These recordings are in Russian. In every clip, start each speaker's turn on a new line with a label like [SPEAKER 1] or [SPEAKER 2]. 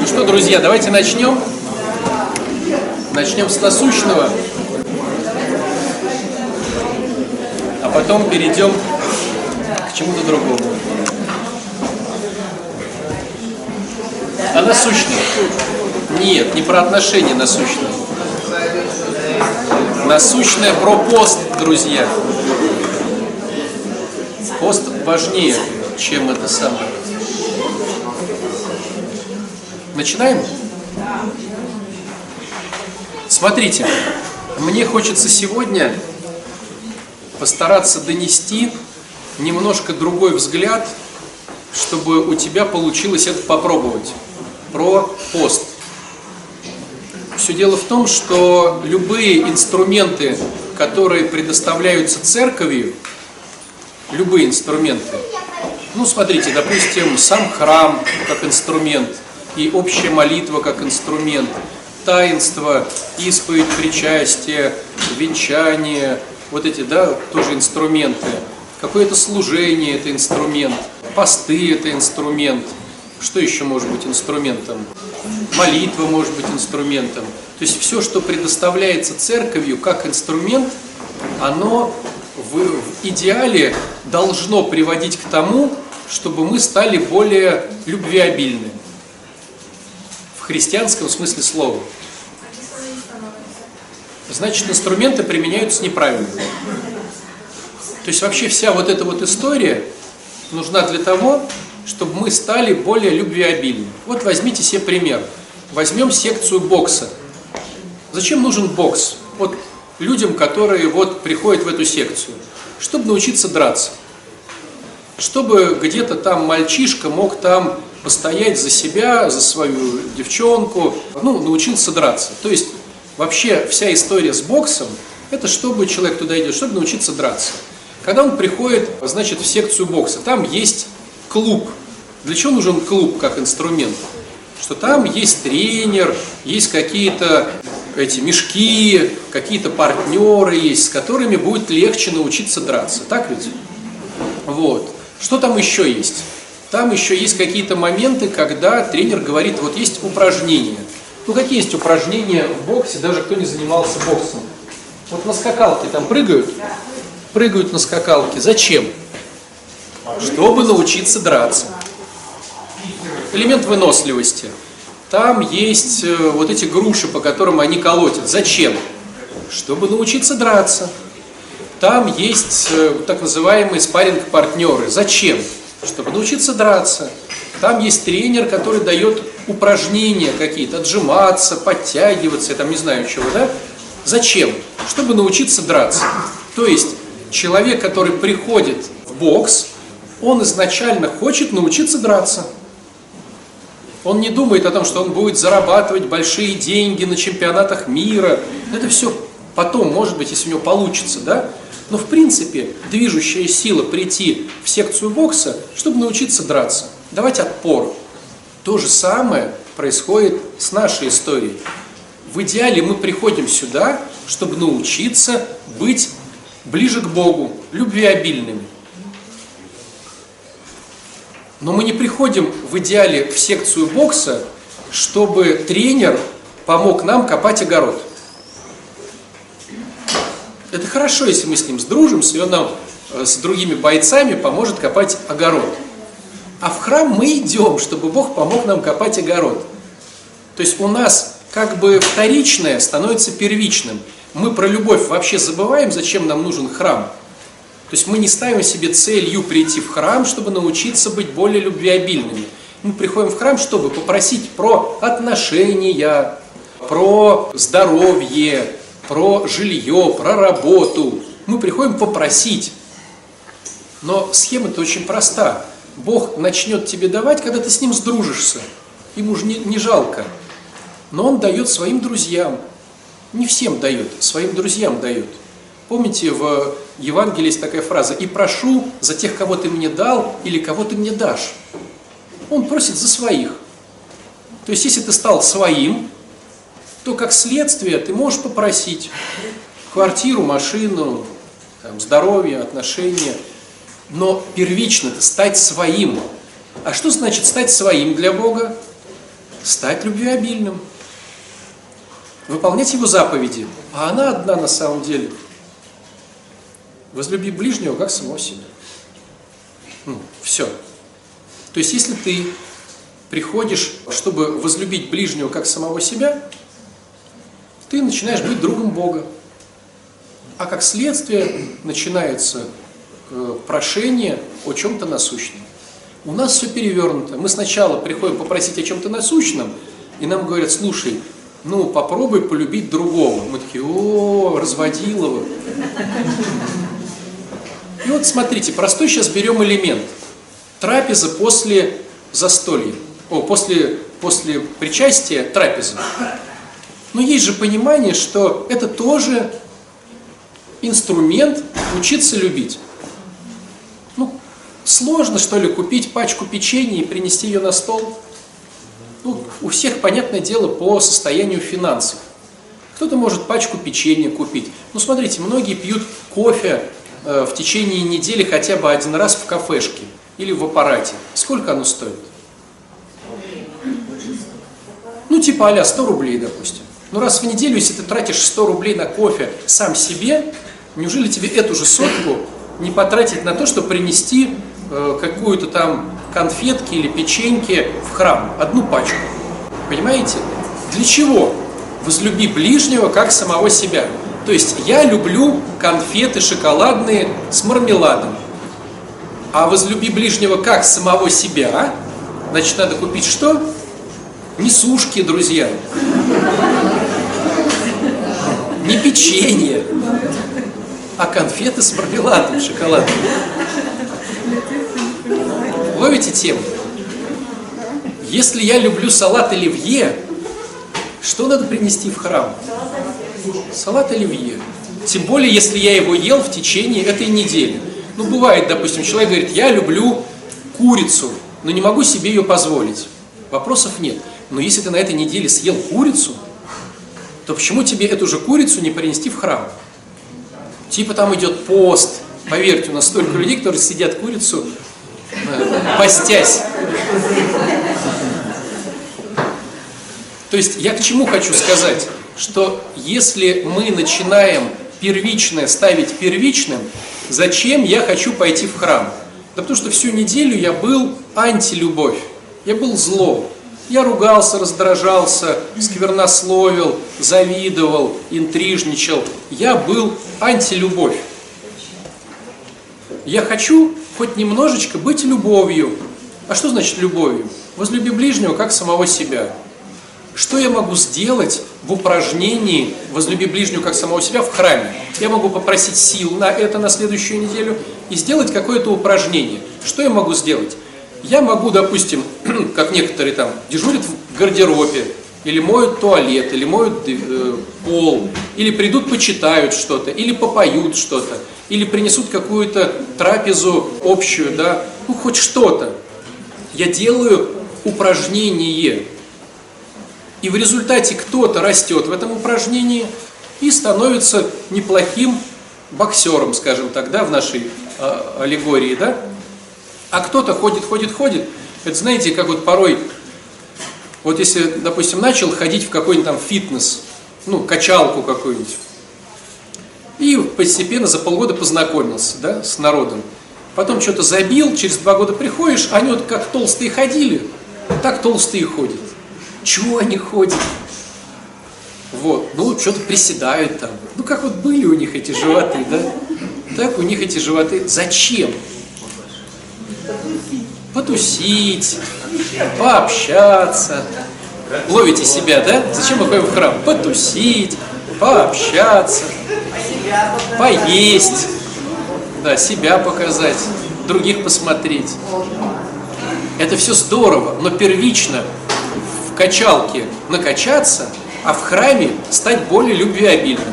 [SPEAKER 1] Ну что, друзья, давайте начнем. Начнем с насущного, а потом перейдем к чему-то другому. А насущное? Нет, не про отношения насущное. Насущное про пост, друзья. Пост важнее, чем это самое. Начинаем? Смотрите, мне хочется сегодня постараться донести немножко другой взгляд, чтобы у тебя получилось это попробовать. Про пост. Все дело в том, что любые инструменты, которые предоставляются церковью, любые инструменты, ну, смотрите, допустим, сам храм как инструмент – и общая молитва как инструмент, таинство, исповедь, причастие, венчание, вот эти, да, тоже инструменты. Какое-то служение – это инструмент, посты – это инструмент. Что еще может быть инструментом? Молитва может быть инструментом. То есть все, что предоставляется церковью как инструмент, оно в, идеале должно приводить к тому, чтобы мы стали более любвеобильны христианском смысле слова. Значит, инструменты применяются неправильно. То есть вообще вся вот эта вот история нужна для того, чтобы мы стали более любвеобильны. Вот возьмите себе пример. Возьмем секцию бокса. Зачем нужен бокс? Вот людям, которые вот приходят в эту секцию, чтобы научиться драться. Чтобы где-то там мальчишка мог там постоять за себя, за свою девчонку, ну, научился драться. То есть вообще вся история с боксом, это чтобы человек туда идет, чтобы научиться драться. Когда он приходит, значит, в секцию бокса, там есть клуб. Для чего нужен клуб как инструмент? Что там есть тренер, есть какие-то эти мешки, какие-то партнеры есть, с которыми будет легче научиться драться. Так ведь? Вот. Что там еще есть? Там еще есть какие-то моменты, когда тренер говорит, вот есть упражнения. Ну какие есть упражнения в боксе, даже кто не занимался боксом? Вот на скакалке там прыгают? Прыгают на скакалке. Зачем? Чтобы научиться драться. Элемент выносливости. Там есть э, вот эти груши, по которым они колотят. Зачем? Чтобы научиться драться. Там есть э, так называемые спарринг-партнеры. Зачем? Чтобы научиться драться. Там есть тренер, который дает упражнения какие-то, отжиматься, подтягиваться, я там не знаю чего, да? Зачем? Чтобы научиться драться. То есть человек, который приходит в бокс, он изначально хочет научиться драться. Он не думает о том, что он будет зарабатывать большие деньги на чемпионатах мира. Это все потом, может быть, если у него получится, да? Но в принципе движущая сила прийти в секцию бокса, чтобы научиться драться, давать отпор. То же самое происходит с нашей историей. В идеале мы приходим сюда, чтобы научиться быть ближе к Богу, любвеобильными. Но мы не приходим в идеале в секцию бокса, чтобы тренер помог нам копать огород. Это хорошо, если мы с ним сдружимся, и он нам э, с другими бойцами поможет копать огород. А в храм мы идем, чтобы Бог помог нам копать огород. То есть у нас как бы вторичное становится первичным. Мы про любовь вообще забываем, зачем нам нужен храм. То есть мы не ставим себе целью прийти в храм, чтобы научиться быть более любвеобильными. Мы приходим в храм, чтобы попросить про отношения, про здоровье, про жилье, про работу. Мы приходим попросить. Но схема-то очень проста. Бог начнет тебе давать, когда ты с ним сдружишься. Ему же не, не жалко. Но он дает своим друзьям. Не всем дает, своим друзьям дает. Помните, в Евангелии есть такая фраза «И прошу за тех, кого ты мне дал или кого ты мне дашь». Он просит за своих. То есть, если ты стал своим, то как следствие ты можешь попросить квартиру, машину, там, здоровье, отношения, но первично это стать своим. А что значит стать своим для Бога? стать любвеобильным, выполнять его заповеди. А она одна на самом деле. Возлюби ближнего, как самого себя. Ну, все. То есть, если ты приходишь, чтобы возлюбить ближнего, как самого себя, ты начинаешь быть другом Бога. А как следствие начинается э, прошение о чем-то насущном. У нас все перевернуто. Мы сначала приходим попросить о чем-то насущном, и нам говорят, слушай, ну попробуй полюбить другого. Мы такие, о, разводилово. И вот смотрите, простой сейчас берем элемент. Трапеза после застолья, о, после, после причастия трапезы. Но есть же понимание, что это тоже инструмент учиться любить. Ну, сложно, что ли, купить пачку печенья и принести ее на стол? Ну, у всех, понятное дело, по состоянию финансов. Кто-то может пачку печенья купить. Ну, смотрите, многие пьют кофе э, в течение недели хотя бы один раз в кафешке или в аппарате. Сколько оно стоит? Ну, типа а 100 рублей, допустим. Ну, раз в неделю, если ты тратишь 100 рублей на кофе сам себе, неужели тебе эту же сотку не потратить на то, чтобы принести э, какую-то там конфетки или печеньки в храм? Одну пачку. Понимаете? Для чего? Возлюби ближнего, как самого себя. То есть я люблю конфеты шоколадные с мармеладом. А возлюби ближнего как самого себя, значит, надо купить что? Не сушки, друзья. Не печенье, а конфеты с мармеладом, шоколадом. Ловите тему? Если я люблю салат оливье, что надо принести в храм? Салат оливье. Тем более, если я его ел в течение этой недели. Ну, бывает, допустим, человек говорит, я люблю курицу, но не могу себе ее позволить. Вопросов нет. Но если ты на этой неделе съел курицу, то почему тебе эту же курицу не принести в храм? Типа там идет пост. Поверьте, у нас столько людей, которые сидят курицу, э, постясь. То есть я к чему хочу сказать, что если мы начинаем первичное ставить первичным, Зачем я хочу пойти в храм? Да потому что всю неделю я был антилюбовь, я был зло. Я ругался, раздражался, сквернословил, завидовал, интрижничал. Я был антилюбовь. Я хочу хоть немножечко быть любовью. А что значит любовью? Возлюби ближнего, как самого себя. Что я могу сделать в упражнении «Возлюби ближнего, как самого себя» в храме? Я могу попросить сил на это на следующую неделю и сделать какое-то упражнение. Что я могу сделать? Я могу, допустим, как некоторые там дежурят в гардеробе, или моют туалет, или моют э, пол, или придут почитают что-то, или попоют что-то, или принесут какую-то трапезу общую, да, ну хоть что-то. Я делаю упражнение, и в результате кто-то растет в этом упражнении и становится неплохим боксером, скажем так, да, в нашей э, аллегории, да? А кто-то ходит, ходит, ходит. Это знаете, как вот порой, вот если, допустим, начал ходить в какой-нибудь там фитнес, ну, качалку какую-нибудь, и постепенно за полгода познакомился, да, с народом. Потом что-то забил, через два года приходишь, они вот как толстые ходили, так толстые ходят. Чего они ходят? Вот, ну, что-то приседают там. Ну, как вот были у них эти животы, да? Так у них эти животы. Зачем? Потусить, пообщаться. Ловите себя, да? Зачем мы ходим в храм? Потусить, пообщаться, поесть, да, себя показать, других посмотреть. Это все здорово, но первично качалке накачаться, а в храме стать более любвеобильным.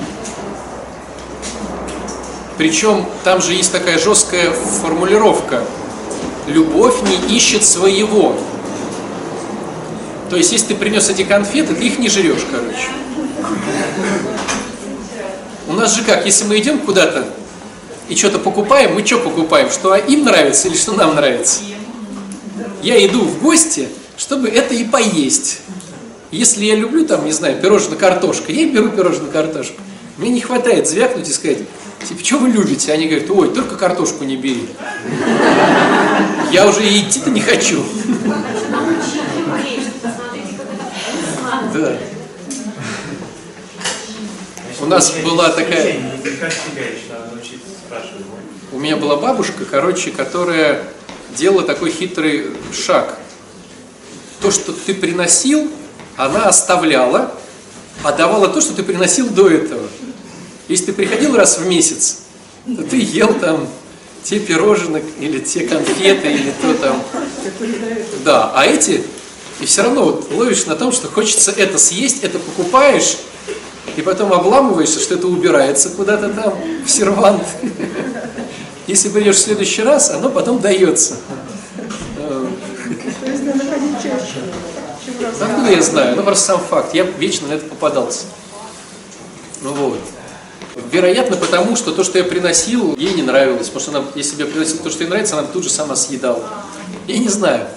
[SPEAKER 1] Причем там же есть такая жесткая формулировка. Любовь не ищет своего. То есть, если ты принес эти конфеты, ты их не жрешь, короче. У нас же как, если мы идем куда-то и что-то покупаем, мы что покупаем? Что им нравится или что нам нравится? Я иду в гости, чтобы это и поесть. Если я люблю, там, не знаю, пирожное картошка, я беру пирожную картошку. Мне не хватает звякнуть и сказать, типа, что вы любите? Они говорят, ой, только картошку не бери. Я уже и идти-то не хочу. Да. У нас была такая... У меня была бабушка, короче, которая делала такой хитрый шаг. То, что ты приносил, она оставляла, а давала то, что ты приносил до этого. Если ты приходил раз в месяц, то ты ел там те пирожных, или те конфеты, или то там. Да, а эти, и все равно вот ловишь на том, что хочется это съесть, это покупаешь, и потом обламываешься, что это убирается куда-то там, в сервант. Если придешь в следующий раз, оно потом дается. Откуда я знаю? Ну, просто сам факт. Я вечно на это попадался. Ну вот. Вероятно, потому что то, что я приносил, ей не нравилось. Потому что она, если бы я приносил то, что ей нравится, она тут же сама съедала. Я не знаю.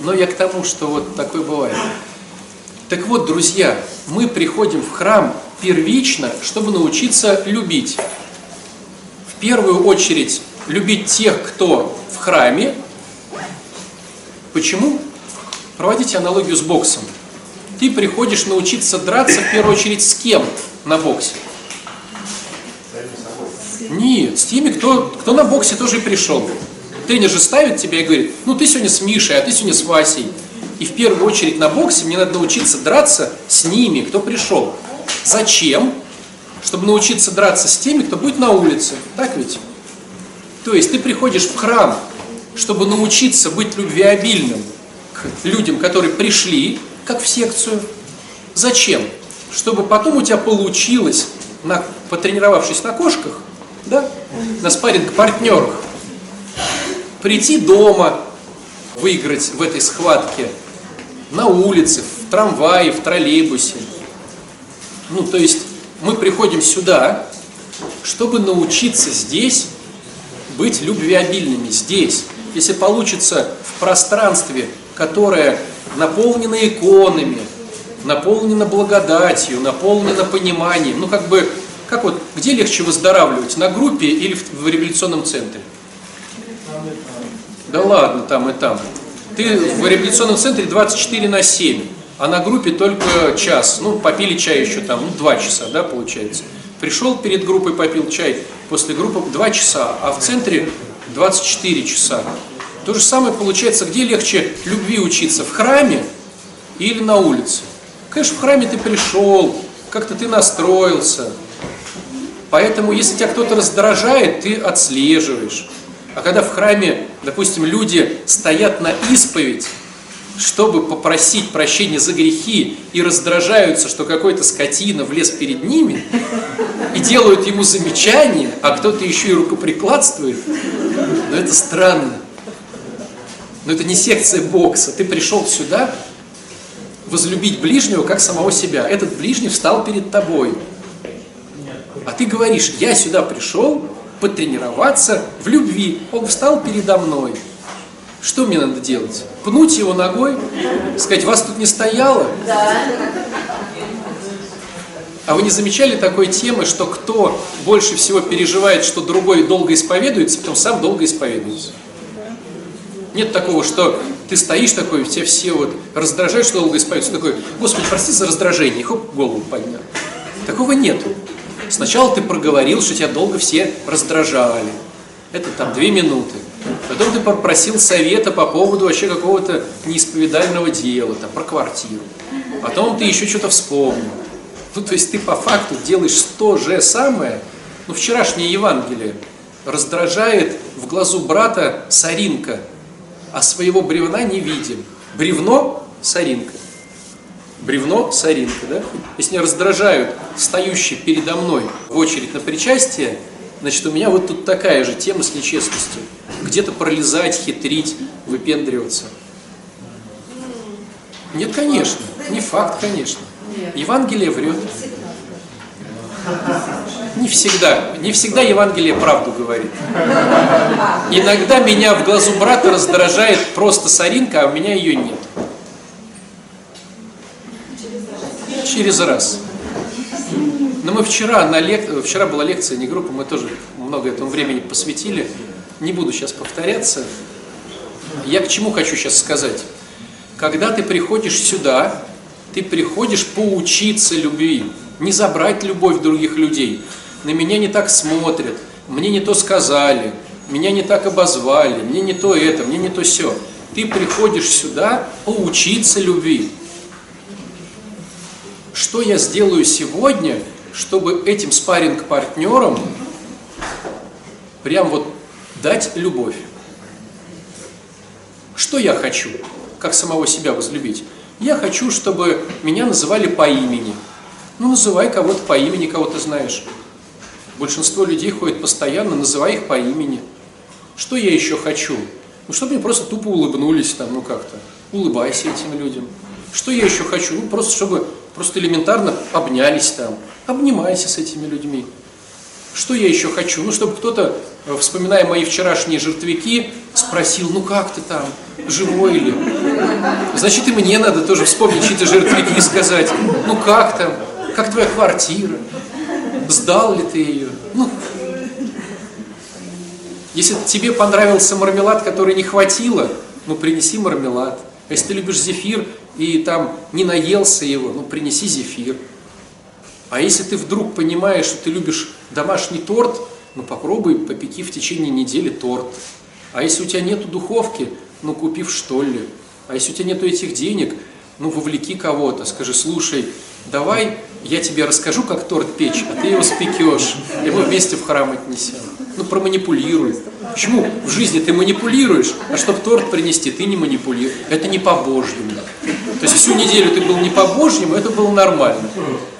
[SPEAKER 1] Но я к тому, что вот такое бывает. Так вот, друзья, мы приходим в храм первично, чтобы научиться любить. В первую очередь любить тех, кто в храме. Почему? Проводите аналогию с боксом. Ты приходишь научиться драться в первую очередь с кем на боксе? Нет, с теми, кто, кто на боксе тоже пришел. Тренер же ставит тебя и говорит, ну ты сегодня с Мишей, а ты сегодня с Васей. И в первую очередь на боксе мне надо научиться драться с ними, кто пришел. Зачем? Чтобы научиться драться с теми, кто будет на улице. Так ведь? То есть ты приходишь в храм, чтобы научиться быть любвеобильным к людям, которые пришли, как в секцию. Зачем? Чтобы потом у тебя получилось, на, потренировавшись на кошках, да, на спарринг-партнерах, прийти дома, выиграть в этой схватке, на улице, в трамвае, в троллейбусе. Ну, то есть мы приходим сюда, чтобы научиться здесь быть любвеобильными, здесь. Если получится в пространстве, которое наполнено иконами, наполнено благодатью, наполнено пониманием, ну как бы, как вот, где легче выздоравливать, на группе или в, в реабилитационном центре? Да ладно, там и там. Ты в реабилитационном центре 24 на 7, а на группе только час. Ну, попили чай еще там, ну, 2 часа, да, получается. Пришел перед группой, попил чай, после группы 2 часа, а в центре 24 часа. То же самое получается, где легче любви учиться, в храме или на улице? Конечно, в храме ты пришел, как-то ты настроился. Поэтому, если тебя кто-то раздражает, ты отслеживаешь. А когда в храме, допустим, люди стоят на исповедь, чтобы попросить прощения за грехи и раздражаются, что какой-то скотина влез перед ними и делают ему замечания, а кто-то еще и рукоприкладствует, но это странно. Но это не секция бокса. Ты пришел сюда возлюбить ближнего как самого себя. Этот ближний встал перед тобой. А ты говоришь, я сюда пришел потренироваться в любви. Он встал передо мной. Что мне надо делать? Пнуть его ногой? Сказать, вас тут не стояло?
[SPEAKER 2] Да.
[SPEAKER 1] А вы не замечали такой темы, что кто больше всего переживает, что другой долго исповедуется, потом сам долго исповедуется? Нет такого, что ты стоишь такой, тебя все вот раздражают, что долго исповедуются, такой, Господи, прости за раздражение, и хоп, голову поднял. Такого нету. Сначала ты проговорил, что тебя долго все раздражали. Это там две минуты. Потом ты попросил совета по поводу вообще какого-то неисповедального дела, там, про квартиру. Потом ты еще что-то вспомнил. Ну, то есть ты по факту делаешь то же самое, ну, вчерашнее Евангелие раздражает в глазу брата соринка, а своего бревна не видим. Бревно – соринка. Бревно – соринка, да? Если меня раздражают стоящие передо мной в очередь на причастие, значит, у меня вот тут такая же тема с нечестностью. Где-то пролезать, хитрить, выпендриваться. Нет, конечно. Не факт, конечно. Евангелие врет. Не всегда. Не всегда Евангелие правду говорит. Иногда меня в глазу брата раздражает просто соринка, а у меня ее нет. Через раз. Но мы вчера на лек... вчера была лекция, не группа, мы тоже много этому времени посвятили. Не буду сейчас повторяться. Я к чему хочу сейчас сказать? Когда ты приходишь сюда, ты приходишь поучиться любви, не забрать любовь других людей. На меня не так смотрят, мне не то сказали, меня не так обозвали, мне не то это, мне не то все. Ты приходишь сюда поучиться любви. Что я сделаю сегодня, чтобы этим спарринг-партнерам прям вот дать любовь? Что я хочу, как самого себя возлюбить? Я хочу, чтобы меня называли по имени. Ну, называй кого-то по имени, кого ты знаешь. Большинство людей ходит постоянно, называй их по имени. Что я еще хочу? Ну, чтобы мне просто тупо улыбнулись там, ну как-то. Улыбайся этим людям. Что я еще хочу? Ну, просто чтобы просто элементарно обнялись там. Обнимайся с этими людьми. Что я еще хочу? Ну, чтобы кто-то, э, вспоминая мои вчерашние жертвяки, спросил, ну как ты там, живой ли? Значит, и мне надо тоже вспомнить чьи-то жертвяки и сказать, ну как там, как твоя квартира, сдал ли ты ее? Ну, если тебе понравился мармелад, который не хватило, ну принеси мармелад. А если ты любишь зефир и там не наелся его, ну принеси зефир. А если ты вдруг понимаешь, что ты любишь домашний торт, ну попробуй попеки в течение недели торт. А если у тебя нету духовки, ну купи в штолле. А если у тебя нету этих денег, ну вовлеки кого-то, скажи, слушай, давай я тебе расскажу, как торт печь, а ты его спекешь, и мы вместе в храм отнесем. Ну, проманипулируй. Почему в жизни ты манипулируешь, а чтобы торт принести, ты не манипулируешь. Это не по-божьему. То есть всю неделю ты был не по-божьему, это было нормально.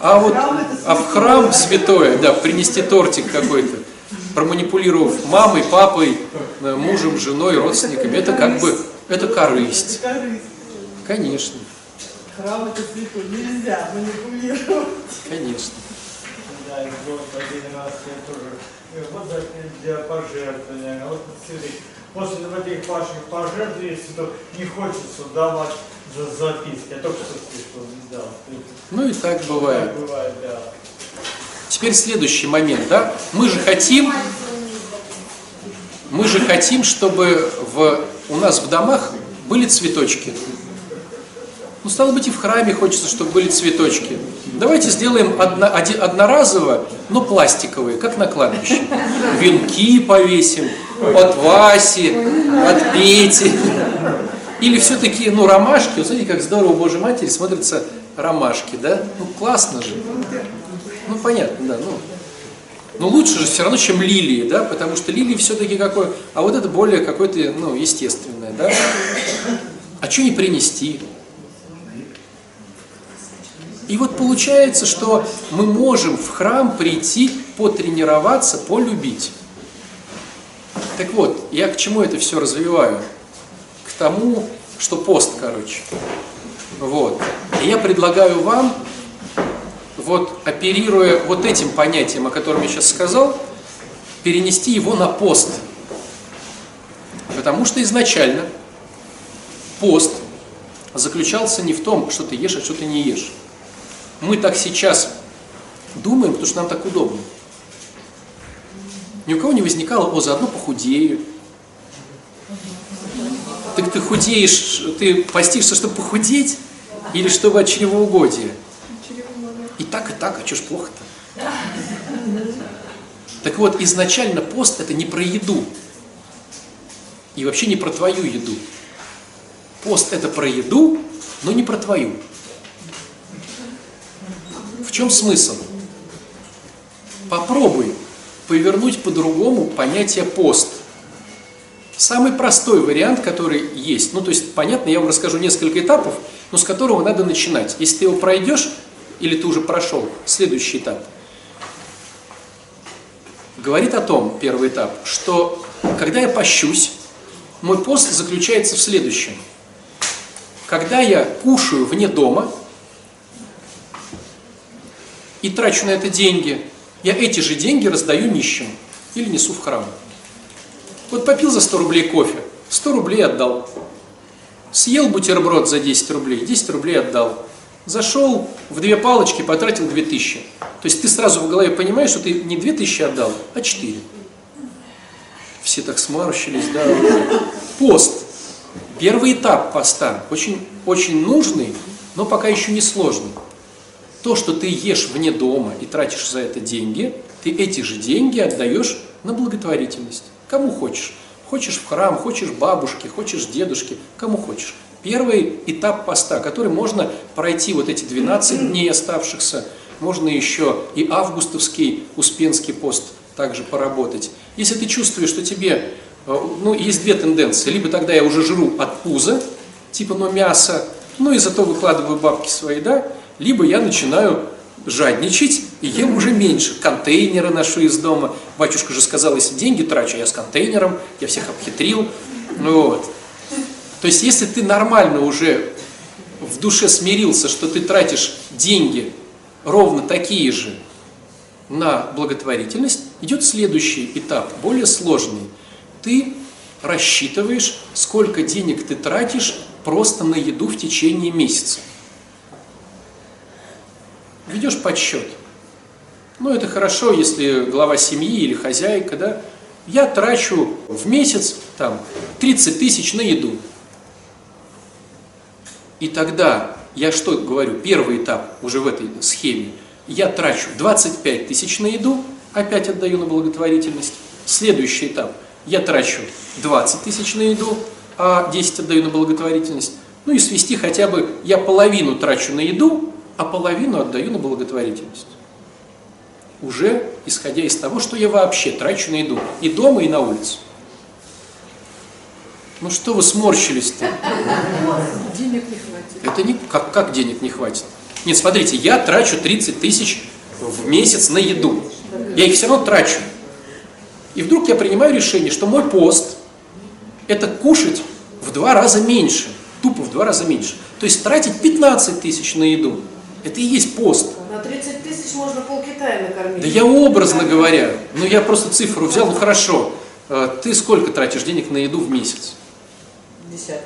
[SPEAKER 1] А вот а в храм святое, да, принести тортик какой-то, проманипулировав мамой, папой, э, мужем, женой, родственниками, это как бы, это корысть. Конечно.
[SPEAKER 2] Храм это святой, нельзя манипулировать.
[SPEAKER 1] Конечно.
[SPEAKER 3] Да, и вот один раз я тоже, вот за для пожертвования, вот смотри, после вот этих ваших пожертвований, если то не хочется давать за записки, я только что слышал, не дал.
[SPEAKER 1] Ну и так бывает.
[SPEAKER 3] Так бывает, да.
[SPEAKER 1] Теперь следующий момент, да? Мы же хотим, мы же хотим, чтобы в, у нас в домах были цветочки. Ну, стало быть, и в храме хочется, чтобы были цветочки. Давайте сделаем одно, один, одноразово, но пластиковые, как на кладбище. Венки повесим от Васи, от Пети. Или все-таки, ну, ромашки. Вот смотрите, как здорово у Божьей Матери смотрятся ромашки, да? Ну, классно же. Ну, понятно, да, ну. Но лучше же все равно, чем лилии, да, потому что лилии все-таки какое, а вот это более какое-то, ну, естественное, да. А что не принести? И вот получается, что мы можем в храм прийти, потренироваться, полюбить. Так вот, я к чему это все развиваю? К тому, что пост, короче. Вот. И я предлагаю вам, вот оперируя вот этим понятием, о котором я сейчас сказал, перенести его на пост. Потому что изначально пост заключался не в том, что ты ешь, а что ты не ешь. Мы так сейчас думаем, потому что нам так удобно. Ни у кого не возникало, о, заодно похудею. Так ты худеешь, ты постишься, чтобы похудеть, или чтобы от чревоугодия? И так, и так, а что ж плохо-то? Так вот, изначально пост это не про еду. И вообще не про твою еду. Пост это про еду, но не про твою. В чем смысл? Попробуй повернуть по-другому понятие пост. Самый простой вариант, который есть, ну то есть, понятно, я вам расскажу несколько этапов, но с которого надо начинать. Если ты его пройдешь, или ты уже прошел, следующий этап, говорит о том, первый этап, что когда я пощусь, мой пост заключается в следующем. Когда я кушаю вне дома и трачу на это деньги, я эти же деньги раздаю нищим или несу в храм. Вот попил за 100 рублей кофе, 100 рублей отдал. Съел бутерброд за 10 рублей, 10 рублей отдал. Зашел в две палочки, потратил 2000. То есть ты сразу в голове понимаешь, что ты не 2000 отдал, а 4. Все так сморщились, да. Пост. Первый этап поста. Очень, очень нужный, но пока еще не сложный. То, что ты ешь вне дома и тратишь за это деньги, ты эти же деньги отдаешь на благотворительность. Кому хочешь. Хочешь в храм, хочешь бабушке, хочешь дедушке, кому хочешь. Первый этап поста, который можно пройти вот эти 12 дней оставшихся, можно еще и августовский Успенский пост также поработать. Если ты чувствуешь, что тебе, э, ну, есть две тенденции. Либо тогда я уже жру от пуза, типа, ну, мясо, ну, и зато выкладываю бабки свои, да, либо я начинаю жадничать и ем уже меньше. Контейнеры ношу из дома. Батюшка же сказал, если деньги трачу, я с контейнером, я всех обхитрил. Ну, вот. То есть, если ты нормально уже в душе смирился, что ты тратишь деньги ровно такие же на благотворительность, идет следующий этап, более сложный. Ты рассчитываешь, сколько денег ты тратишь просто на еду в течение месяца. Ведешь подсчет. Ну, это хорошо, если глава семьи или хозяйка, да. Я трачу в месяц там 30 тысяч на еду. И тогда я что говорю? Первый этап уже в этой схеме. Я трачу 25 тысяч на еду, опять отдаю на благотворительность. Следующий этап. Я трачу 20 тысяч на еду, а 10 отдаю на благотворительность. Ну и свести хотя бы, я половину трачу на еду, а половину отдаю на благотворительность. Уже исходя из того, что я вообще трачу на еду. И дома, и на улице. Ну что вы сморщились-то?
[SPEAKER 4] Денег не хватит.
[SPEAKER 1] Это не, как, как денег не хватит? Нет, смотрите, я трачу 30 тысяч в месяц на еду. Я их все равно трачу. И вдруг я принимаю решение, что мой пост – это кушать в два раза меньше. Тупо в два раза меньше. То есть тратить 15 тысяч на еду. Это и есть пост.
[SPEAKER 5] На 30 тысяч можно пол Китая накормить.
[SPEAKER 1] Да я образно говоря, ну я просто цифру взял, ну хорошо. Э, Ты сколько тратишь денег на еду в месяц?
[SPEAKER 5] Десяток.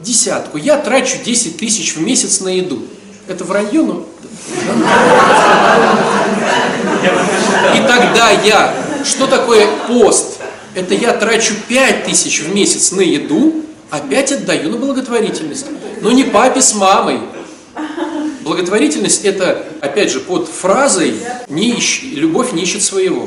[SPEAKER 1] Десятку. Я трачу 10 тысяч в месяц на еду. Это вранье, но... И тогда я... Что такое пост? Это я трачу 5 тысяч в месяц на еду, опять отдаю на благотворительность. Но не папе с мамой. Благотворительность это, опять же, под фразой не ищ... «любовь не ищет своего».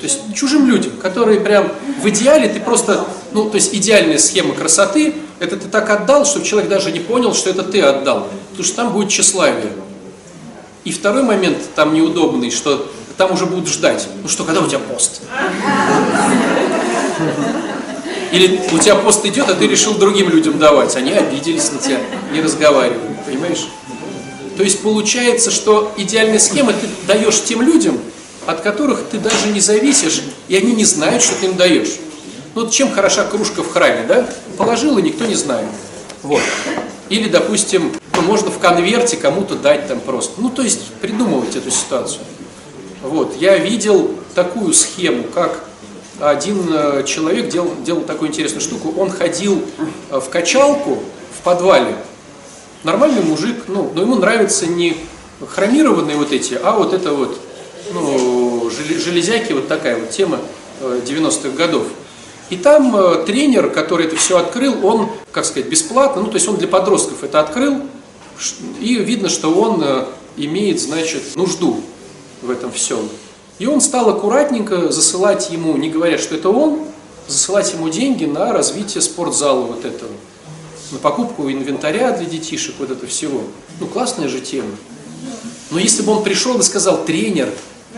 [SPEAKER 1] То есть чужим людям, которые прям в идеале ты просто, ну, то есть идеальная схема красоты, это ты так отдал, чтобы человек даже не понял, что это ты отдал, потому что там будет тщеславие. И второй момент там неудобный, что там уже будут ждать, ну что, когда у тебя пост? Или у тебя пост идет, а ты решил другим людям давать, они обиделись на тебя, не разговаривают, понимаешь? То есть получается, что идеальная схема ты даешь тем людям, от которых ты даже не зависишь, и они не знают, что ты им даешь. Ну вот чем хороша кружка в храме, да? Положил, и никто не знает. Вот. Или, допустим, ну, можно в конверте кому-то дать там просто. Ну, то есть придумывать эту ситуацию. Вот. Я видел такую схему, как один э, человек делал, делал такую интересную штуку. Он ходил э, в качалку в подвале. Нормальный мужик, ну, но ему нравятся не хромированные вот эти, а вот это вот, ну, желе- железяки, вот такая вот тема э, 90-х годов. И там э, тренер, который это все открыл, он, как сказать, бесплатно, ну, то есть он для подростков это открыл, и видно, что он э, имеет, значит, нужду в этом всем. И он стал аккуратненько засылать ему, не говоря, что это он, засылать ему деньги на развитие спортзала вот этого, на покупку инвентаря для детишек, вот это всего. Ну, классная же тема. Но если бы он пришел и сказал, тренер,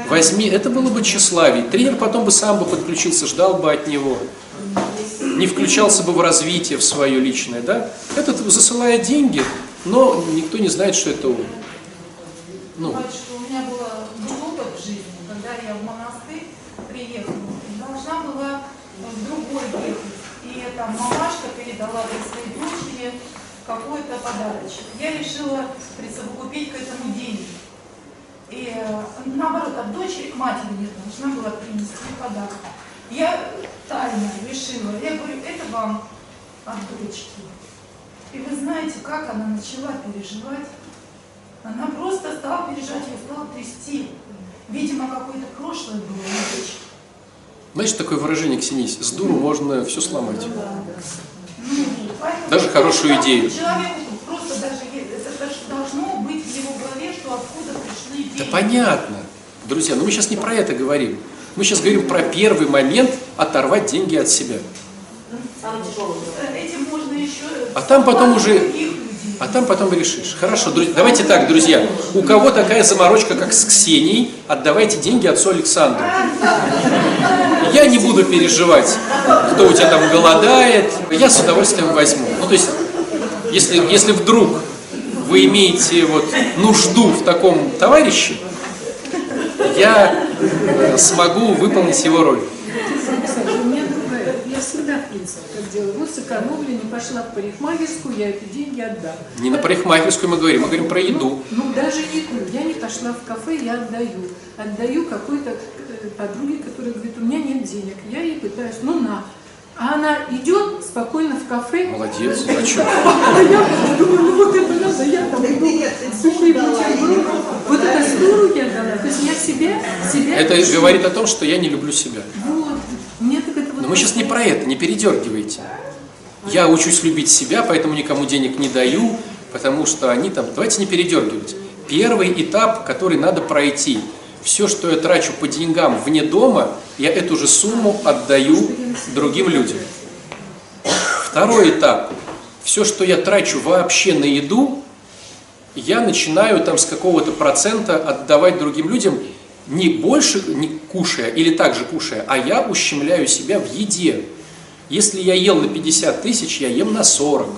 [SPEAKER 1] возьми, это было бы тщеславие. Тренер потом бы сам бы подключился, ждал бы от него. Не включался бы в развитие в свое личное, да? Этот засылает деньги, но никто не знает, что это он. Ну,
[SPEAKER 6] там мамашка передала для своей дочери какой-то подарочек. Я решила присовокупить к этому деньги. И э, наоборот, от дочери к матери я должна была принести подарок. Я тайно решила, я говорю, это вам от дочки. И вы знаете, как она начала переживать. Она просто стала переживать, ее стала трясти. Видимо, какое-то прошлое было не вещь.
[SPEAKER 1] Знаешь, такое выражение, Ксения, с дуру можно все сломать.
[SPEAKER 6] Ну, поэтому
[SPEAKER 1] Даже хорошую идею.
[SPEAKER 6] Человеку просто даже это должно быть в его голове, что откуда пришли
[SPEAKER 1] Да
[SPEAKER 6] деньги.
[SPEAKER 1] понятно. Друзья, но мы сейчас не про это говорим. Мы сейчас говорим про первый момент оторвать деньги от себя.
[SPEAKER 6] Э, Этим можно еще...
[SPEAKER 1] А там потом уже-. А там потом решишь. Хорошо, давайте так, друзья. У кого такая заморочка, как с Ксенией, отдавайте деньги отцу Александру. Я не буду переживать, кто у тебя там голодает. Я с удовольствием возьму. Ну, то есть, если, если вдруг вы имеете вот нужду в таком товарище, я смогу выполнить его роль.
[SPEAKER 4] Кстати, у меня другая. Я принципе, как делаю. Вот сэкономлю, не пошла в парикмахерскую, я эти деньги отдам.
[SPEAKER 1] Не на парикмахерскую мы говорим, мы говорим про еду.
[SPEAKER 4] Ну, даже еду. Я не пошла в кафе, я отдаю. Отдаю какой-то э, подруге, которая говорит, у меня нет денег. Я ей пытаюсь, ну на. А она идет спокойно в кафе.
[SPEAKER 1] Молодец, а что?
[SPEAKER 4] А я думаю, ну вот это надо, я там иду, сухие бутерброды. Вот это с дуру я дала. То есть я себя, себя...
[SPEAKER 1] Это говорит о том, что я не люблю себя.
[SPEAKER 4] Вот. Мне так это вот...
[SPEAKER 1] Но мы сейчас не про это, не передергивайте. Я учусь любить себя, поэтому никому денег не даю, потому что они там... Давайте не передергивать. Первый этап, который надо пройти. Все, что я трачу по деньгам вне дома, я эту же сумму отдаю другим людям. Второй этап. Все, что я трачу вообще на еду, я начинаю там с какого-то процента отдавать другим людям, не больше не кушая или также кушая, а я ущемляю себя в еде. Если я ел на 50 тысяч, я ем на 40.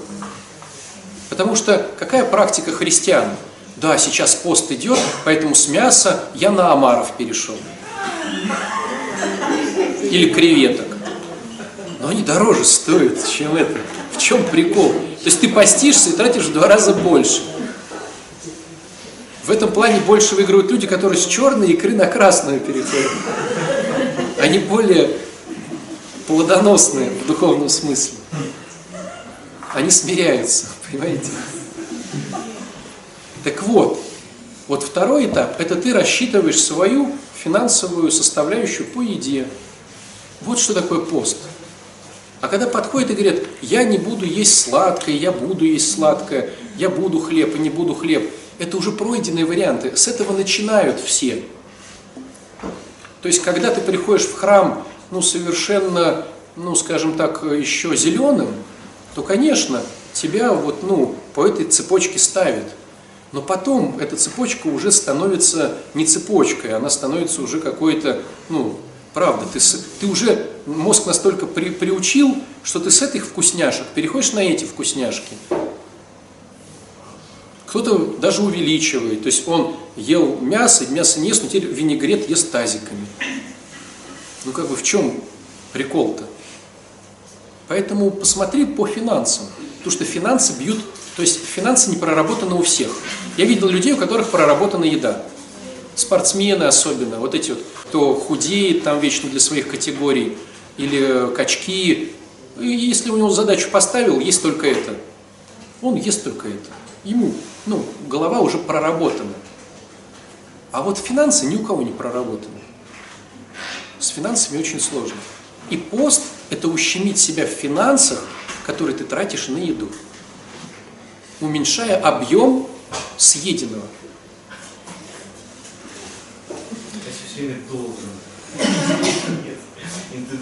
[SPEAKER 1] Потому что какая практика христиан? Да, сейчас пост идет, поэтому с мяса я на омаров перешел. Или креветок. Но они дороже стоят, чем это. В чем прикол? То есть ты постишься и тратишь в два раза больше. В этом плане больше выигрывают люди, которые с черной икры на красную переходят. Они более плодоносные в духовном смысле. Они смиряются, понимаете? Так вот, вот второй этап, это ты рассчитываешь свою финансовую составляющую по еде. Вот что такое пост. А когда подходят и говорят, я не буду есть сладкое, я буду есть сладкое, я буду хлеб и не буду хлеб, это уже пройденные варианты. С этого начинают все. То есть, когда ты приходишь в храм, ну, совершенно, ну, скажем так, еще зеленым, то, конечно, тебя вот, ну, по этой цепочке ставят. Но потом эта цепочка уже становится не цепочкой, она становится уже какой-то, ну, правда, ты, ты уже мозг настолько при- приучил, что ты с этих вкусняшек переходишь на эти вкусняшки. Кто-то даже увеличивает, то есть он ел мясо, мясо не ест, но теперь винегрет ест тазиками. Ну как бы в чем прикол-то? Поэтому посмотри по финансам, потому что финансы бьют, то есть финансы не проработаны у всех. Я видел людей, у которых проработана еда. Спортсмены особенно, вот эти вот, кто худеет там вечно для своих категорий, или качки. И если у него задачу поставил, есть только это. Он ест только это. Ему, ну, голова уже проработана. А вот финансы ни у кого не проработаны. С финансами очень сложно. И пост – это ущемить себя в финансах, которые ты тратишь на еду, уменьшая объем съеденного.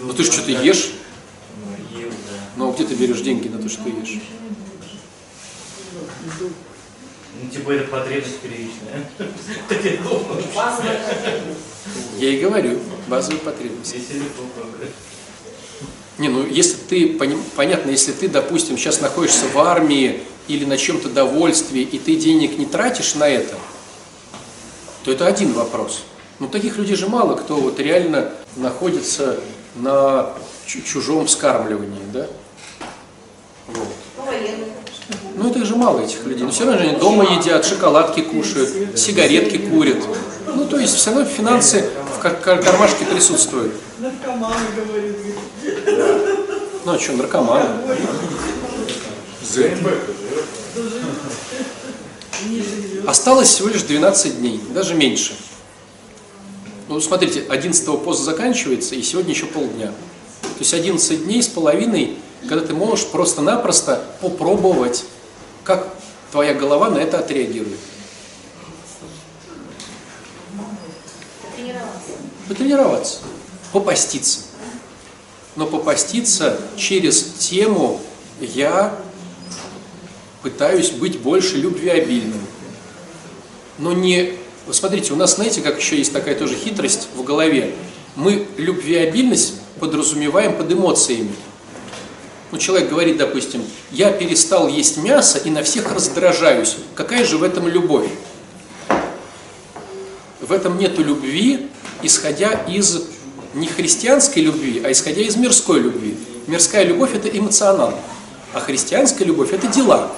[SPEAKER 1] Ну ты же что-то ешь,
[SPEAKER 7] Ну, ел, да.
[SPEAKER 1] но где ты берешь деньги на то, что ты ешь?
[SPEAKER 7] Ну, типа это потребность первичная. Хотя я должен.
[SPEAKER 1] Я и говорю, базовые потребности. Не, ну если ты, понятно, если ты, допустим, сейчас находишься в армии или на чем-то довольстве, и ты денег не тратишь на это, то это один вопрос. Но таких людей же мало, кто вот реально находится на чу- чужом вскармливании, да? Вот.
[SPEAKER 5] Ну, военные.
[SPEAKER 1] Ну это же мало этих людей. Но все равно же они дома едят, шоколадки кушают, сигаретки курят. Ну то есть все равно финансы в кар- кар- кармашке присутствуют.
[SPEAKER 2] Наркоманы, говорит.
[SPEAKER 1] Ну а что, наркоманы? Осталось всего лишь 12 дней, даже меньше. Ну, смотрите, 11 пост заканчивается, и сегодня еще полдня. То есть 11 дней с половиной, когда ты можешь просто-напросто попробовать, как твоя голова на это отреагирует.
[SPEAKER 5] Тренироваться.
[SPEAKER 1] Потренироваться, попаститься. Но попаститься через тему «я пытаюсь быть больше любвеобильным». Но не... Вот смотрите, у нас, знаете, как еще есть такая тоже хитрость в голове. Мы любвеобильность подразумеваем под эмоциями. Ну, человек говорит, допустим, я перестал есть мясо и на всех раздражаюсь. Какая же в этом любовь? В этом нету любви, исходя из не христианской любви, а исходя из мирской любви. Мирская любовь – это эмоционал, а христианская любовь – это дела.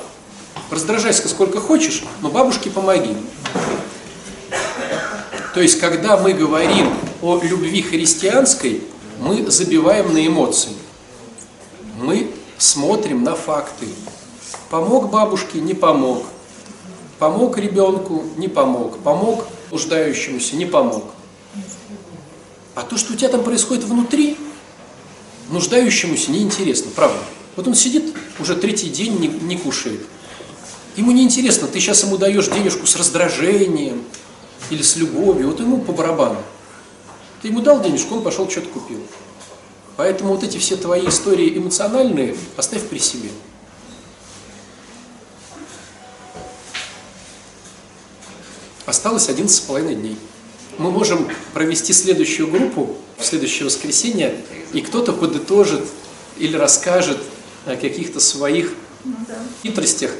[SPEAKER 1] Раздражайся сколько хочешь, но бабушке помоги. То есть, когда мы говорим о любви христианской, мы забиваем на эмоции. Мы смотрим на факты. Помог бабушке, не помог. Помог ребенку, не помог. Помог нуждающемуся, не помог. А то, что у тебя там происходит внутри, нуждающемуся неинтересно, правда. Вот он сидит, уже третий день не, не кушает. Ему неинтересно, ты сейчас ему даешь денежку с раздражением или с любовью, вот ему по барабану. Ты ему дал денежку, он пошел что-то купил. Поэтому вот эти все твои истории эмоциональные оставь при себе. Осталось 11,5 дней. Мы можем провести следующую группу в следующее воскресенье, и кто-то подытожит или расскажет о каких-то своих хитростях,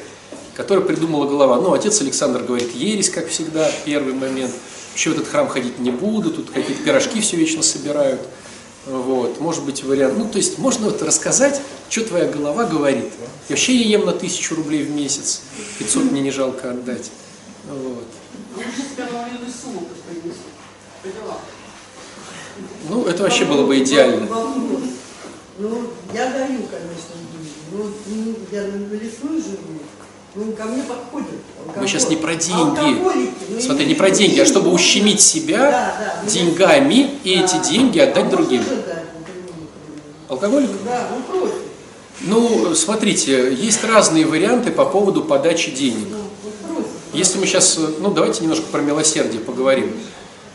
[SPEAKER 1] которые придумала голова. Ну, отец Александр говорит, ересь, как всегда, первый момент. Вообще в этот храм ходить не буду, тут какие-то пирожки все вечно собирают. Вот, может быть вариант. Ну, то есть можно вот рассказать, что твоя голова говорит. И вообще я ем на тысячу рублей в месяц, 500 мне не жалко отдать. Вот. Ну, это вообще было бы идеально.
[SPEAKER 2] Ну, я даю, конечно, деньги. Ну, я на лесной живу. Ну, ко мне подходят.
[SPEAKER 1] Мы сейчас не про деньги.
[SPEAKER 2] Алкоголики, ну,
[SPEAKER 1] Смотри, не про деньги, а чтобы ущемить себя
[SPEAKER 2] Да, да.
[SPEAKER 1] деньгами и
[SPEAKER 2] Да.
[SPEAKER 1] эти деньги отдать
[SPEAKER 2] А
[SPEAKER 1] другим.
[SPEAKER 2] да, например.
[SPEAKER 1] Алкоголик?
[SPEAKER 2] Да, он просит.
[SPEAKER 1] Ну, смотрите, есть разные варианты по поводу подачи денег.
[SPEAKER 2] Ну.
[SPEAKER 1] Если мы сейчас, ну давайте немножко про милосердие поговорим.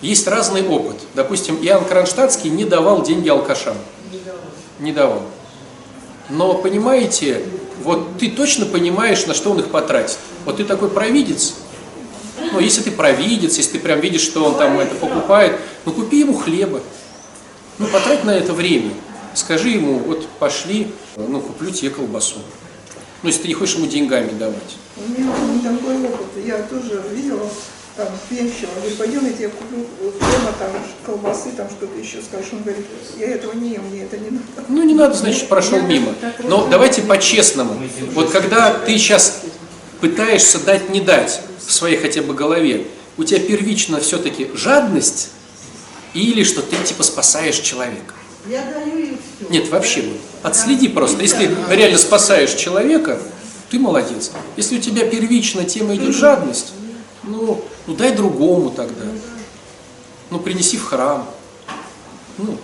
[SPEAKER 1] Есть разный опыт. Допустим, Иоанн Кронштадтский не давал деньги алкашам. Не давал. Но понимаете, вот ты точно понимаешь, на что он их потратит. Вот ты такой провидец. Ну, если ты провидец, если ты прям видишь, что он там это покупает, ну купи ему хлеба. Ну, потрать на это время. Скажи ему, вот пошли, ну, куплю тебе колбасу. Ну, если ты не хочешь ему деньгами давать.
[SPEAKER 8] У меня такой опыт. Я тоже видела там пьянщика. Говорю, пойдем, я тебе куплю дома там колбасы, там что-то еще скажешь. Он говорит, я этого не ем, мне это не надо.
[SPEAKER 1] Ну, не надо, значит, прошел мимо. Но давайте по-честному. Вот когда ты сейчас пытаешься дать не дать в своей хотя бы голове, у тебя первично все-таки жадность или что ты типа спасаешь человека?
[SPEAKER 2] Я даю и все.
[SPEAKER 1] Нет, вообще вот. Отследи просто. Если реально спасаешь человека, ты молодец. Если у тебя первично тема идет жадность, ну, ну дай другому тогда. Ну, принеси в храм. Ну,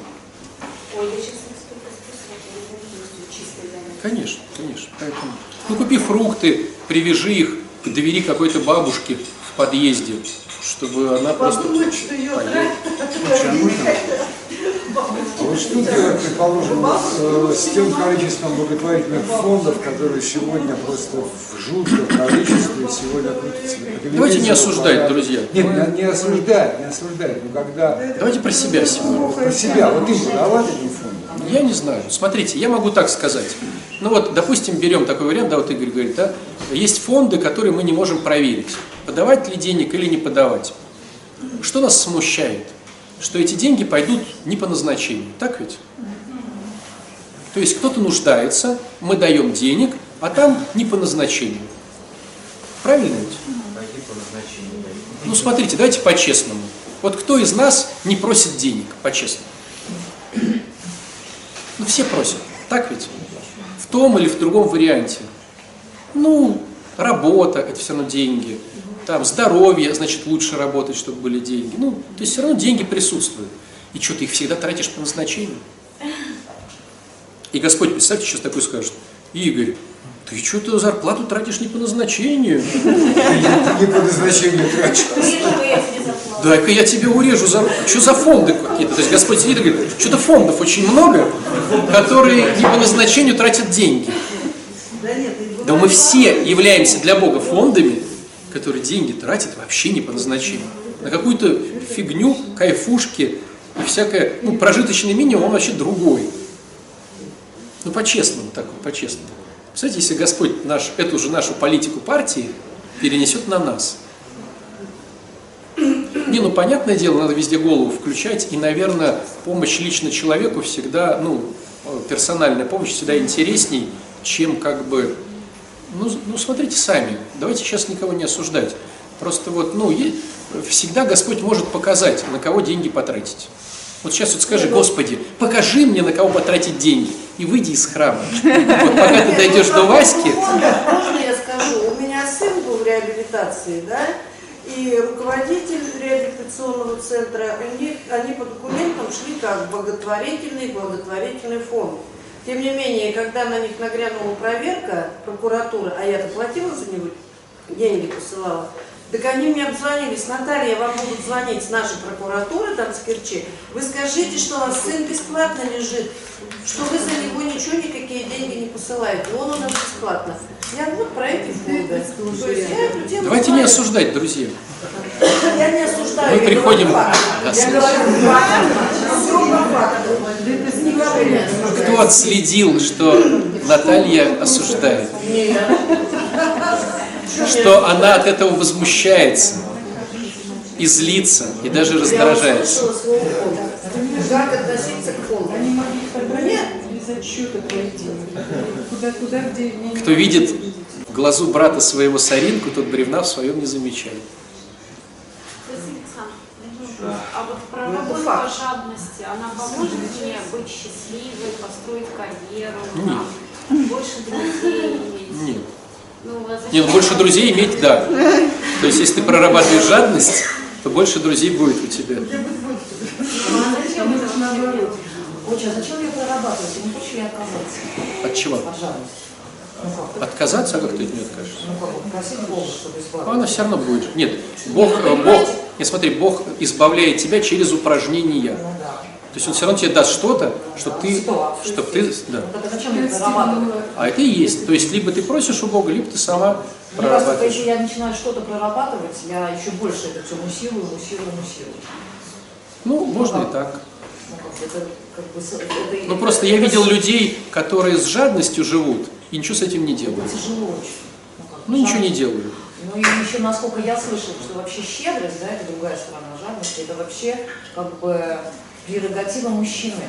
[SPEAKER 1] Конечно, конечно. Поэтому, ну, купи фрукты, привяжи их к двери какой-то бабушки в подъезде, чтобы она просто
[SPEAKER 2] Подумать, что ее.
[SPEAKER 9] Что делать, предположим, э, с тем количеством благотворительных фондов, которые сегодня просто в жутком количестве сегодня крутятся?
[SPEAKER 1] Давайте не осуждать, друзья.
[SPEAKER 9] Нет, не, не осуждать, не осуждать. Но когда
[SPEAKER 1] Давайте про себя сегодня.
[SPEAKER 9] про себя, вот им подавать этим фондом.
[SPEAKER 1] Я не знаю. Смотрите, я могу так сказать. Ну вот, допустим, берем такой вариант, да, вот Игорь говорит, да, есть фонды, которые мы не можем проверить, подавать ли денег или не подавать. Что нас смущает? Что эти деньги пойдут не по назначению, так ведь? То есть кто-то нуждается, мы даем денег, а там не по назначению. Правильно ведь? Ну смотрите, давайте по-честному. Вот кто из нас не просит денег, по-честному? Ну все просят, так ведь? В том или в другом варианте. Ну, работа – это все равно деньги, там здоровье, значит, лучше работать, чтобы были деньги. Ну, то есть все равно деньги присутствуют. И что, ты их всегда тратишь по назначению? И Господь, представьте, сейчас такой скажет, Игорь, ты что-то зарплату тратишь не по назначению.
[SPEAKER 9] Не по назначению трачу.
[SPEAKER 5] Урежу я тебе зарплату.
[SPEAKER 1] Дай-ка я тебе урежу за... Что за фонды какие-то? То есть Господь сидит и говорит, что-то фондов очень много, которые не по назначению тратят деньги.
[SPEAKER 2] Да нет, и
[SPEAKER 1] Да мы все являемся для Бога фондами, которые деньги тратят вообще не по назначению. На какую-то фигню, кайфушки и всякое, ну, прожиточный минимум, он вообще другой. Ну, по-честному так, по-честному. Представляете, если Господь наш, эту же нашу политику партии перенесет на нас. Не, ну, понятное дело, надо везде голову включать, и, наверное, помощь лично человеку всегда, ну, э, персональная помощь всегда интересней, чем как бы, ну, ну смотрите сами, давайте сейчас никого не осуждать. Просто вот, ну, всегда Господь может показать, на кого деньги потратить. Вот сейчас вот скажи, Господи, покажи мне, на кого потратить деньги, и выйди из храма. Вот пока ты дойдешь до Васьки,
[SPEAKER 2] Можно я скажу? У меня сын был в реабилитации, да, и руководитель реабилитационного центра, у них, они по документам шли как благотворительный, благотворительный фонд. Тем не менее, когда на них нагрянула проверка, прокуратура, а я-то платила за него, деньги посылала, так они мне обзвонились, Наталья, вам будут звонить с нашей прокуратуры, там, с Керчи, вы скажите, что у вас сын бесплатно лежит, что вы за него ничего, никакие деньги не посылаете, он у нас бесплатно. Я вот про эти фонды.
[SPEAKER 1] Давайте не осуждать, друзья.
[SPEAKER 2] Я не осуждаю.
[SPEAKER 1] Мы
[SPEAKER 2] я
[SPEAKER 1] приходим
[SPEAKER 2] Я говорю факт. Строго факт. Не говорю я осуждаю.
[SPEAKER 1] Кто отследил, что Наталья осуждает? Что она от этого возмущается и злится, и даже раздражается.
[SPEAKER 2] Как относиться к фонду?
[SPEAKER 4] Они могли без
[SPEAKER 1] Кто видит в глазу брата своего соринку, тот бревна в своем не замечает.
[SPEAKER 5] А вот про
[SPEAKER 2] Ну,
[SPEAKER 5] жадности, она поможет мне быть счастливой, построить карьеру,
[SPEAKER 1] Нет.
[SPEAKER 5] больше друзей иметь?
[SPEAKER 1] Нет.
[SPEAKER 5] Ну, а
[SPEAKER 1] Нет, больше друзей иметь, да. То есть, если ты прорабатываешь жадность, то больше друзей будет у тебя.
[SPEAKER 10] А зачем ее прорабатывать? Не хочешь ли отказаться
[SPEAKER 1] От чего?
[SPEAKER 10] от жадности? Ну?
[SPEAKER 1] Отказаться, а как ты от нее откажешься?
[SPEAKER 10] Ну.
[SPEAKER 1] Она все равно будет. Нет, Бог, э, Бог, не смотри, Бог избавляет тебя через упражнения.
[SPEAKER 10] Ну.
[SPEAKER 1] То есть Он все равно тебе даст что-то, что ты,
[SPEAKER 10] Что?
[SPEAKER 1] чтобы ты, да.
[SPEAKER 10] Ну а?
[SPEAKER 1] А это и есть. То есть либо ты просишь у Бога, либо ты сама
[SPEAKER 10] кажется,
[SPEAKER 1] прорабатываешь.
[SPEAKER 10] если я начинаю что-то прорабатывать, я еще больше это все муссирую, муссирую, муссирую.
[SPEAKER 1] Ну, можно и так.
[SPEAKER 10] Ну,
[SPEAKER 1] Ну просто я видел людей, которые с жадностью живут и ничего с этим не делают.
[SPEAKER 10] Тяжело очень. Ну, как,
[SPEAKER 1] Ну ничего не делают.
[SPEAKER 10] Ну и еще, насколько я слышала, что вообще щедрость, да, это другая сторона жадности, это вообще как бы прерогатива мужчины,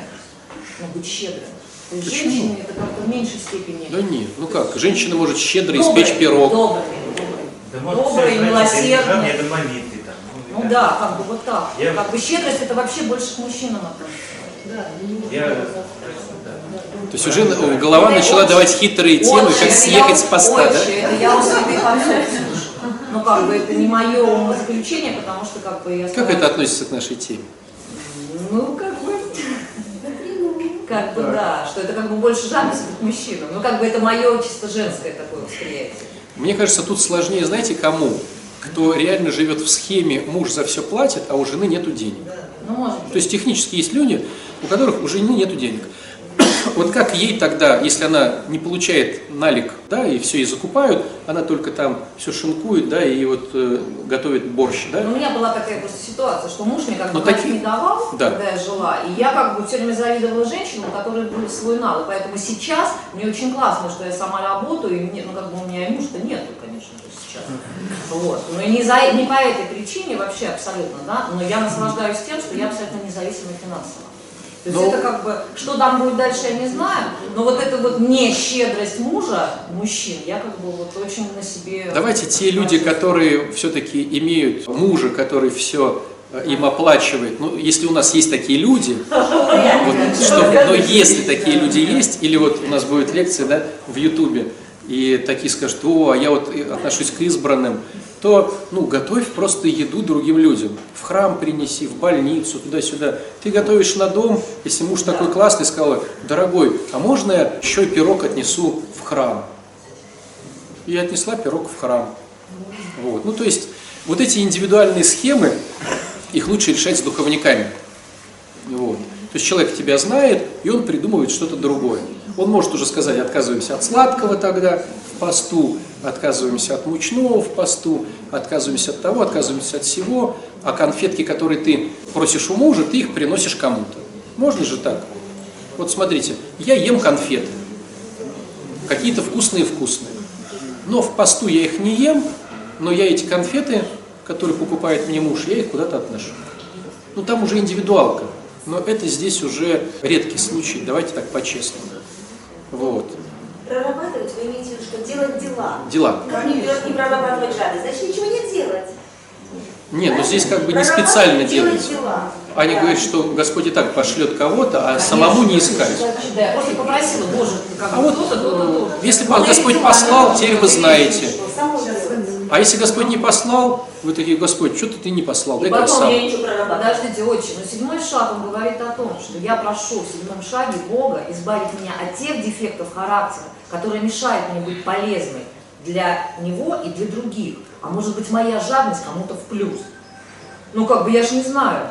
[SPEAKER 10] ну, быть щедрым. То есть
[SPEAKER 1] Почему?
[SPEAKER 10] женщине это как-то в меньшей степени.
[SPEAKER 1] Да нет, ну как, женщина может щедро
[SPEAKER 10] Добрый,
[SPEAKER 1] испечь пирог.
[SPEAKER 10] Добрый, добрый.
[SPEAKER 7] Да
[SPEAKER 10] Добрый, милосердный.
[SPEAKER 7] Это молитвы там.
[SPEAKER 10] Ну да, как бы вот так.
[SPEAKER 7] Я-
[SPEAKER 10] Как бы щедрость это вообще больше к мужчинам относится.
[SPEAKER 7] Я, да.
[SPEAKER 1] То есть уже э, голова начала давать хитрые темы, как съехать с поста, да?
[SPEAKER 10] это я у. Ну как бы это не мое умозаключение, потому что как бы я
[SPEAKER 1] Как это относится к нашей теме?
[SPEAKER 10] Ну, как бы, как бы да, что это как бы больше жадность к мужчинам. Ну, как бы это мое чисто женское такое восприятие.
[SPEAKER 1] Мне кажется, тут сложнее, знаете, кому? Кто реально живет в схеме, муж за все платит, а у жены нету денег.
[SPEAKER 10] Ну.
[SPEAKER 1] То есть технически есть люди, у которых у жены нету денег. Вот как ей тогда, если она не получает налик, да, и все ей закупают, она только там все шинкует, да, и вот э, готовит борщ, да?
[SPEAKER 10] Ну, у меня была такая просто ситуация, что муж мне как бы
[SPEAKER 1] Ну,
[SPEAKER 10] платить
[SPEAKER 1] такие-
[SPEAKER 10] не давал,
[SPEAKER 1] Да.
[SPEAKER 10] когда я жила, и я как бы все время завидовала женщинам, у которых был свой навык. Поэтому сейчас мне очень классно, что я сама работаю, и мне, ну как бы у меня и муж-то нету, конечно же, сейчас. Вот. Но и не, за, не по этой причине вообще абсолютно, да, но я наслаждаюсь тем, что я абсолютно независима финансово. То есть
[SPEAKER 1] Ну-
[SPEAKER 10] это как бы, что там будет дальше, я не знаю, но вот эта вот не щедрость мужа, мужчин, я как бы вот очень на себе...
[SPEAKER 1] Давайте те люди, которые все-таки имеют мужа, который все им оплачивает, ну, если у нас есть такие люди, вот, что, но если такие люди есть, или вот у нас будет лекция, да, в Ютубе, и такие скажут, о, а я вот отношусь к избранным, то ну, готовь просто еду другим людям. В храм принеси, в больницу, туда-сюда. Ты готовишь на дом, если муж такой классный, сказал, дорогой, а можно я еще пирог отнесу в храм? И я отнесла пирог в храм. Вот. Ну, то есть, вот эти индивидуальные схемы, их лучше решать с духовниками. Вот. То есть человек тебя знает, и он придумывает что-то другое. Он может уже сказать, отказываемся от сладкого тогда в посту, отказываемся от мучного в посту, отказываемся от того, отказываемся от всего, а конфетки, которые ты просишь у мужа, ты их приносишь кому-то. Можно же так? Вот смотрите, я ем конфеты, какие-то вкусные-вкусные, но в посту я их не ем, но я эти конфеты, которые покупает мне муж, я их куда-то отношу. Ну там уже индивидуалка, но это здесь уже редкий случай, давайте так по-честному. Вот.
[SPEAKER 5] Прорабатывать вы имеете в виду, что делать дела.
[SPEAKER 1] Дела.
[SPEAKER 5] Как не, не прорабатывать жадность, значит ничего не делать.
[SPEAKER 1] Нет, но здесь как бы не специально
[SPEAKER 5] делать.
[SPEAKER 1] Они
[SPEAKER 5] Да.
[SPEAKER 1] говорят, что Господь и так пошлет кого-то, а самому не искать.
[SPEAKER 10] Да, просто попросила, Боже, как
[SPEAKER 1] А вот
[SPEAKER 10] кто-то, кто-то, кто-то.
[SPEAKER 1] если бы Господь послал, теперь вы знаете. А если Господь не послал, вы такие, Господь, что ты не послал? Дай
[SPEAKER 10] потом
[SPEAKER 1] сам.
[SPEAKER 10] я ничего прорабатываю. Подождите, отче, но седьмой шаг, он говорит о том, что я прошу в седьмом шаге Бога избавить меня от тех дефектов характера, которые мешают мне быть полезной для него и для других. А может быть, моя жадность кому-то в плюс. Ну, как бы я же не знаю,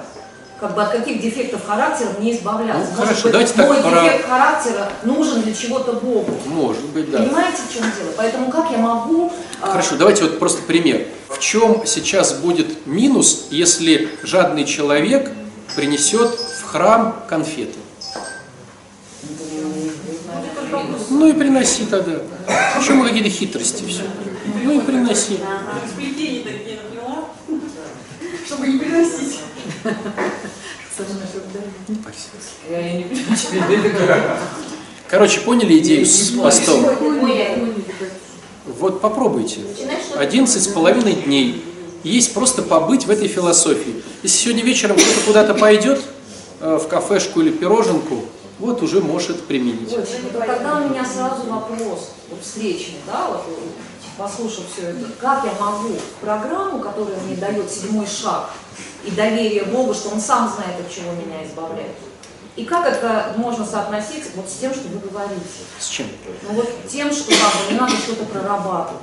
[SPEAKER 10] как бы от каких дефектов характера мне избавляться.
[SPEAKER 1] Ну,
[SPEAKER 10] Может
[SPEAKER 1] хорошо,
[SPEAKER 10] быть,
[SPEAKER 1] давайте так,
[SPEAKER 10] мой
[SPEAKER 1] пора-
[SPEAKER 10] дефект характера нужен для чего-то Богу.
[SPEAKER 1] Может быть, да.
[SPEAKER 10] Понимаете, в чем дело? Поэтому как я могу... а,
[SPEAKER 1] Хорошо, давайте вот просто пример. В чем сейчас будет минус, если жадный человек принесет в храм конфеты? Ну и приноси тогда. Почему какие-то хитрости все? Ну и приноси.
[SPEAKER 6] Чтобы не приносить.
[SPEAKER 1] Короче, поняли идею с постом? Вот попробуйте.
[SPEAKER 5] Начинай что-то
[SPEAKER 1] 11 с половиной дней. Есть просто побыть в этой философии. Если сегодня вечером кто-то куда-то пойдет, э, в кафешку или пироженку, вот уже может применить.
[SPEAKER 10] Вот тогда у меня сразу вопрос, вот встречный, да, вот послушав все это, как я могу программу, которая мне дает седьмой шаг, и доверие Богу, что Он сам знает, от чего меня избавляет. И как это можно соотносить вот с тем, что вы говорите?
[SPEAKER 1] С чем?
[SPEAKER 10] Ну вот тем, что как бы не надо что-то прорабатывать.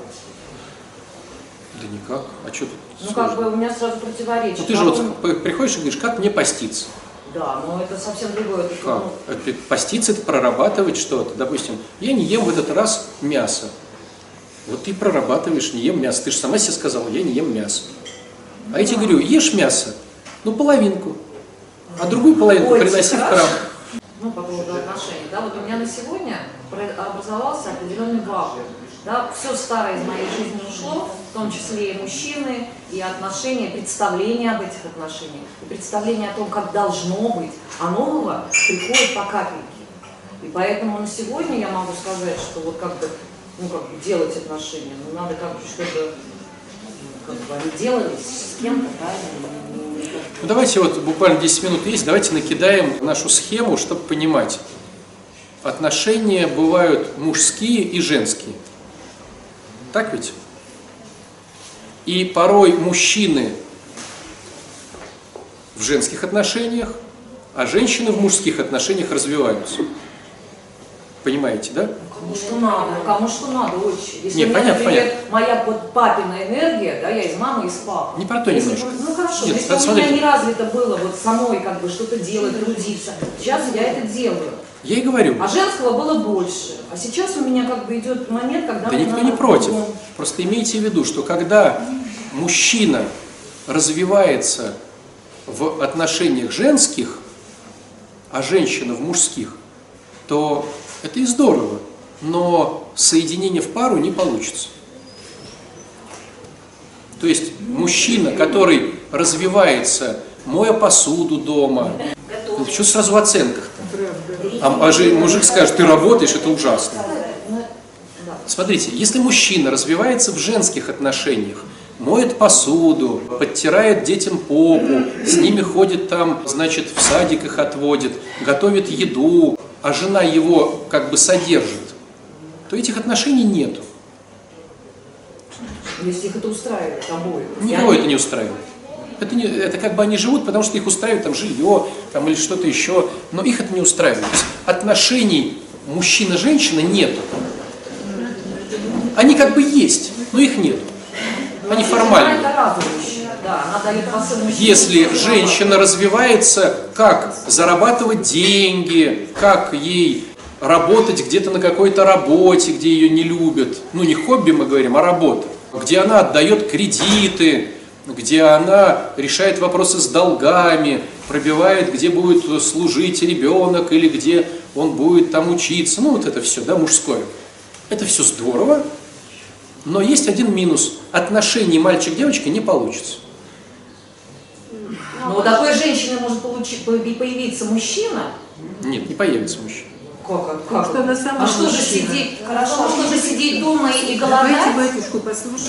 [SPEAKER 1] Да никак. А что тут
[SPEAKER 10] Ну как
[SPEAKER 1] сложно?
[SPEAKER 10] бы у меня сразу противоречие.
[SPEAKER 1] Ну ты же
[SPEAKER 10] Как
[SPEAKER 1] вот приходишь и говоришь, как мне поститься?
[SPEAKER 10] Да, но это совсем другое. Это,
[SPEAKER 1] Как?
[SPEAKER 10] ну,
[SPEAKER 1] Это Поститься – это прорабатывать что-то. Допустим, я не ем в этот раз мясо. Вот ты прорабатываешь, не ем мясо. Ты же сама себе сказала, я не ем мясо. А я тебе говорю, ешь мясо, ну половинку, а другую половинку
[SPEAKER 10] Ой,
[SPEAKER 1] приноси в храм.
[SPEAKER 10] ну, по поводу отношений, да, вот у меня на сегодня образовался определенный вакуум, да, все старое из моей жизни ушло, в том числе и мужчины, и отношения, представления об этих отношениях, и представление о том, как должно быть, а нового приходит по капельке. И поэтому на сегодня я могу сказать, что вот как бы, ну, как делать отношения, ну, надо как бы, чтобы ну, как бы они делались с кем-то, не-
[SPEAKER 1] Ну давайте вот буквально 10 минут есть, давайте накидаем нашу схему, чтобы понимать. Отношения бывают мужские и женские. Так ведь? И порой мужчины в женских отношениях, а женщины в мужских отношениях развиваются. Понимаете, да?
[SPEAKER 10] Кому что надо, кому что надо, отче. Если
[SPEAKER 1] Не,
[SPEAKER 10] у меня,
[SPEAKER 1] понятно,
[SPEAKER 10] например, моя вот папина энергия, да, я из мамы, из папы.
[SPEAKER 1] Не про то
[SPEAKER 10] Если
[SPEAKER 1] немножко.
[SPEAKER 10] бы- Ну хорошо,
[SPEAKER 1] Нет,
[SPEAKER 10] если у
[SPEAKER 1] смотрите.
[SPEAKER 10] меня не развито было вот самой как бы что-то делать, трудиться, сейчас я это делаю.
[SPEAKER 1] Я и говорю,
[SPEAKER 10] А женского было больше. А сейчас у меня как бы идет момент, когда...
[SPEAKER 1] да никто не против.
[SPEAKER 10] по-другому.
[SPEAKER 1] Просто имейте в виду, что когда мужчина развивается в отношениях женских, а женщина в мужских, то это и здорово, но соединение в пару не получится. То есть мужчина, который развивается, моя посуду дома, ну, что сразу в оценках-то? А, а же мужик скажет, ты работаешь, это ужасно. Смотрите, если мужчина развивается в женских отношениях, моет посуду, подтирает детям попу, с ними ходит там, значит, в садик их отводит, готовит еду, а жена его как бы содержит, то этих отношений нету.
[SPEAKER 10] Если их это устраивает обоих.
[SPEAKER 1] Никого это не устраивает. Это, не, это как бы они живут, потому что их устраивает там жилье там, или что-то еще, но их это не устраивает. Отношений мужчина-женщина нету. Они как бы есть, но их нет. Они формальные. Если женщина развивается, как зарабатывать деньги, как ей работать где-то на какой-то работе, где ее не любят, ну не хобби мы говорим, а работа, где она отдает кредиты, где она решает вопросы с долгами, пробивает, где будет служить ребенок или где он будет там учиться, ну вот это все, да, мужское. Это все здорово, но есть один минус. Отношений мальчик-девочка не получится.
[SPEAKER 10] Но у такой женщины может получи- появиться мужчина.
[SPEAKER 1] Нет, не появится мужчина.
[SPEAKER 10] Как,
[SPEAKER 4] Потому что она сама
[SPEAKER 10] А что же сидеть, хорошо, а что же сидеть дома и,
[SPEAKER 4] Давайте
[SPEAKER 10] голодать?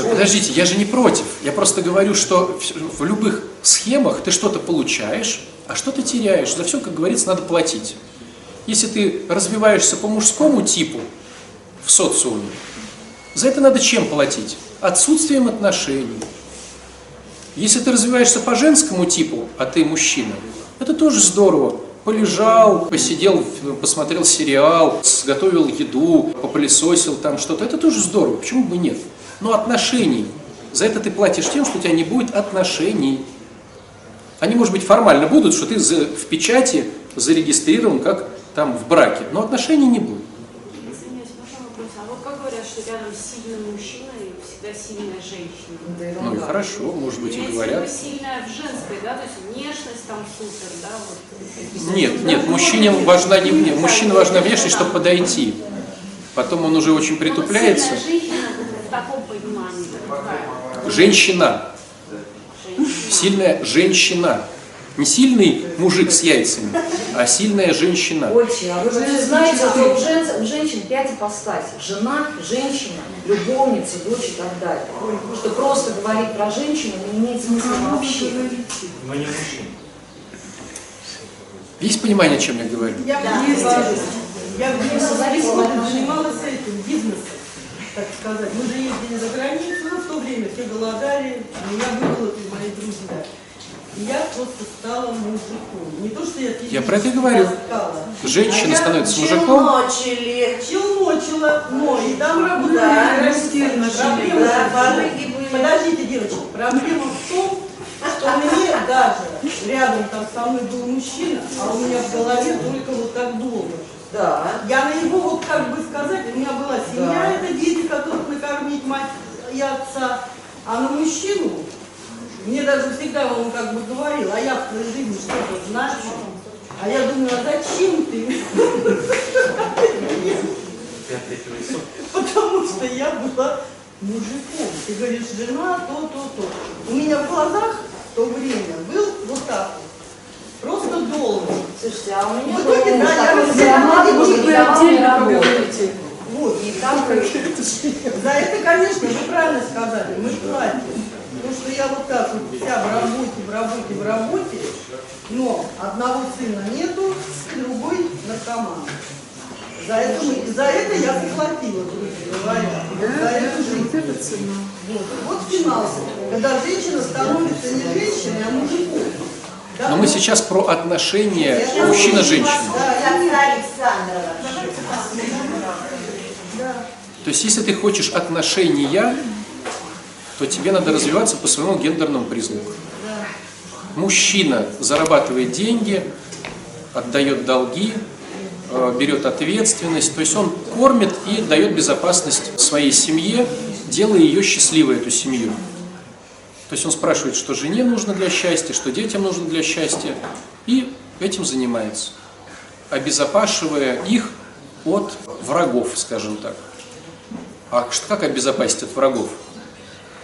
[SPEAKER 1] Да подождите, я же не против. Я просто говорю, что в- в любых схемах ты что-то получаешь, а что-то теряешь. За все, как говорится, надо платить. Если ты развиваешься по мужскому типу в социуме, за это надо чем платить? Отсутствием отношений. Если ты развиваешься по женскому типу, а ты мужчина, это тоже здорово. Полежал, посидел, посмотрел сериал, сготовил еду, попылесосил там что-то. Это тоже здорово, почему бы нет? Но отношений. За это ты платишь тем, что у тебя не будет отношений. Они, может быть, формально будут, что ты в печати зарегистрирован как там в браке, но отношений не будет.
[SPEAKER 5] Извиняюсь, вопрос? А вот как говорят, что рядом сильный мужчина всегда сильная женщина?
[SPEAKER 10] Да,
[SPEAKER 1] Ну и хорошо, может быть, и говорят.
[SPEAKER 5] сильная в женской, да, то есть внешность там супер, да, вот.
[SPEAKER 1] Нет, нет, мужчине важна не мне, мужчине важна внешность, чтобы подойти. Потом он уже очень притупляется.
[SPEAKER 5] Ну, Сильная женщина в таком понимании, какая?
[SPEAKER 1] Женщина,
[SPEAKER 5] Женщина.
[SPEAKER 1] сильная женщина. Не сильный мужик с яйцами, а сильная женщина.
[SPEAKER 10] Ольчи, а вы вообще знаете, что у, жен- у женщин пять ипостасей. Жена, женщина, любовница, дочь и так далее. Что просто говорить про женщину не имеет смысла вообще.
[SPEAKER 7] Мы не мужчины.
[SPEAKER 1] Есть понимание, о чем я говорю?
[SPEAKER 11] Я
[SPEAKER 5] Да.
[SPEAKER 11] в детстве, я в
[SPEAKER 10] Просто
[SPEAKER 11] детстве
[SPEAKER 10] зависит от отношений.
[SPEAKER 11] занималась этим, бизнесом, так сказать. Мы же ездили за границу, но в то время все голодали, меня выколоты мои друзья. Я просто стала мужиком. Не то, что я
[SPEAKER 1] Я про это и говорю.
[SPEAKER 11] таскала,
[SPEAKER 1] Женщина
[SPEAKER 11] а я
[SPEAKER 1] становится мужиком.
[SPEAKER 2] Челночили.
[SPEAKER 11] Челночила, но и там работали
[SPEAKER 2] Да,
[SPEAKER 11] гражданские отношения.
[SPEAKER 2] Да, были.
[SPEAKER 11] Подождите, девочки, проблема в том, что мне даже рядом там со мной был мужчина, а у меня в голове только вот так долго.
[SPEAKER 2] Да.
[SPEAKER 11] Я на него, вот как бы сказать, у меня была семья,
[SPEAKER 2] Да.
[SPEAKER 11] это дети, которых накормить мать и отца. А на мужчину, мне даже всегда он как бы говорил, а я в твоей жизни что-то значу. А я думаю, а зачем ты? Потому что я была мужиком. Ты говоришь, жена, то, то, то. У меня в глазах в то время был вот так вот. Просто долго.
[SPEAKER 10] Слушайте, а у меня
[SPEAKER 11] В итоге, да, я разделяла, может,
[SPEAKER 10] и
[SPEAKER 4] Вы отдельно поговорите.
[SPEAKER 11] Вот.
[SPEAKER 10] И там
[SPEAKER 11] За это, конечно, вы правильно сказали, мы платим. Я вот так вот вся в работе, в работе, в работе, но одного сына нету, другой наркоман. За это, мы- за это я заплатила, грубо говоря.
[SPEAKER 4] Да,
[SPEAKER 11] За эту жизнь.
[SPEAKER 4] вот.
[SPEAKER 11] Вот, вот финансы. Когда женщина становится не женщиной, а мужиком. Да,
[SPEAKER 1] Но мы сейчас про отношения мужчина-женщина. То есть, если ты хочешь отношения, то тебе надо развиваться по своему гендерному признаку. Мужчина зарабатывает деньги, отдает долги, э, берет ответственность, то есть он кормит и дает безопасность своей семье, делая ее счастливой, эту семью. То есть он спрашивает, что жене нужно для счастья, что детям нужно для счастья, и этим занимается, обезопашивая их от врагов, скажем так. А как обезопасить от врагов?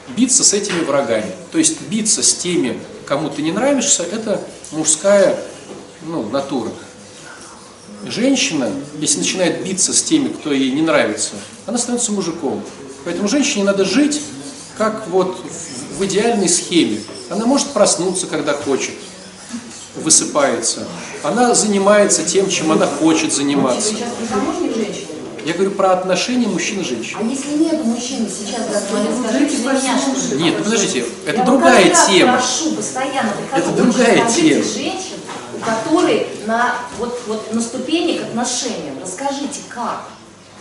[SPEAKER 1] Биться с этими врагами. То есть биться с теми, кому ты не нравишься, это мужская ну, натура. Женщина, если начинает биться с теми, кто ей не нравится, она становится мужиком. Поэтому женщине надо жить как вот в- идеальной схеме. Она может проснуться, когда хочет, высыпается. Она занимается тем, чем она хочет заниматься.
[SPEAKER 10] Вы сейчас не замужней женщиной?
[SPEAKER 1] Я говорю про отношения мужчин и женщин.
[SPEAKER 10] А если нет мужчины сейчас, господин, скажите за меня, что ли?
[SPEAKER 1] Нет, ну подождите, это
[SPEAKER 10] Я
[SPEAKER 1] другая тема.
[SPEAKER 10] прошу постоянно, прихожу,
[SPEAKER 1] Это другая тема.
[SPEAKER 10] женщин, у которой на, вот, вот, на ступени к отношениям. Расскажите, как?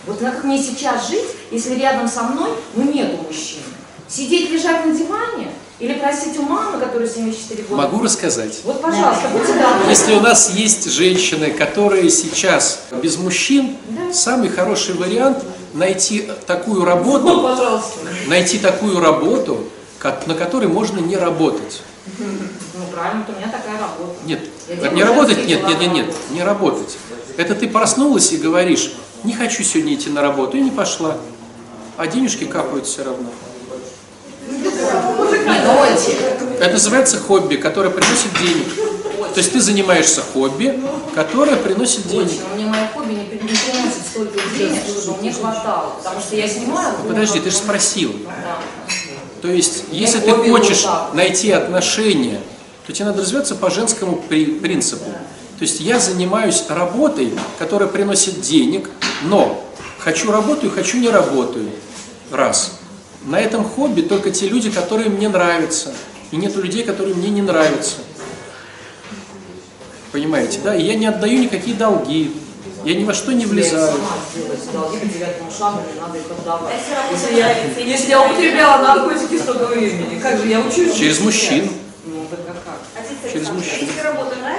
[SPEAKER 10] Вот как мне сейчас жить, если рядом со мной, ну, нету мужчины? Сидеть, лежать на диване? Или просить у мамы, которая 74 года?
[SPEAKER 1] Могу рассказать.
[SPEAKER 10] Вот, пожалуйста, будьте добры.
[SPEAKER 1] Если у нас есть женщины, которые сейчас без мужчин, самый хороший вариант найти такую работу,
[SPEAKER 10] Пожалуйста.
[SPEAKER 1] найти такую работу, как- на которой можно не работать.
[SPEAKER 10] Ну, правильно, у меня такая работа.
[SPEAKER 1] Нет,
[SPEAKER 10] Я
[SPEAKER 1] не работать, нет, нет, нет, нет, не работать. Это ты проснулась и говоришь, не хочу сегодня идти на работу, и не пошла. А денежки капают все равно. Это называется хобби, которое приносит денег. То есть ты занимаешься хобби, которое приносит денег.
[SPEAKER 10] Очень, мне мое хобби не, при- не приносит столько денег, чтобы мне хватало. Потому что я снимаю...
[SPEAKER 1] Ну, Подожди, ты же спросил.
[SPEAKER 10] Да.
[SPEAKER 1] То есть, если ты хочешь найти отношения, то тебе надо развиваться по женскому при- принципу. То есть я занимаюсь работой, которая приносит денег, но хочу работаю, хочу не работаю. Раз. На этом хобби только те люди, которые мне нравятся. И нету людей, которые мне не нравятся. Понимаете, да? И я не отдаю никакие долги. Я ни во что не влезаю.
[SPEAKER 5] Если
[SPEAKER 10] я,
[SPEAKER 5] нравится,
[SPEAKER 10] если я употребляла наркотики столько времени, как же я учусь?
[SPEAKER 1] Через мужчин.
[SPEAKER 10] Ну, так а как?
[SPEAKER 5] Отец
[SPEAKER 1] Через мужчин.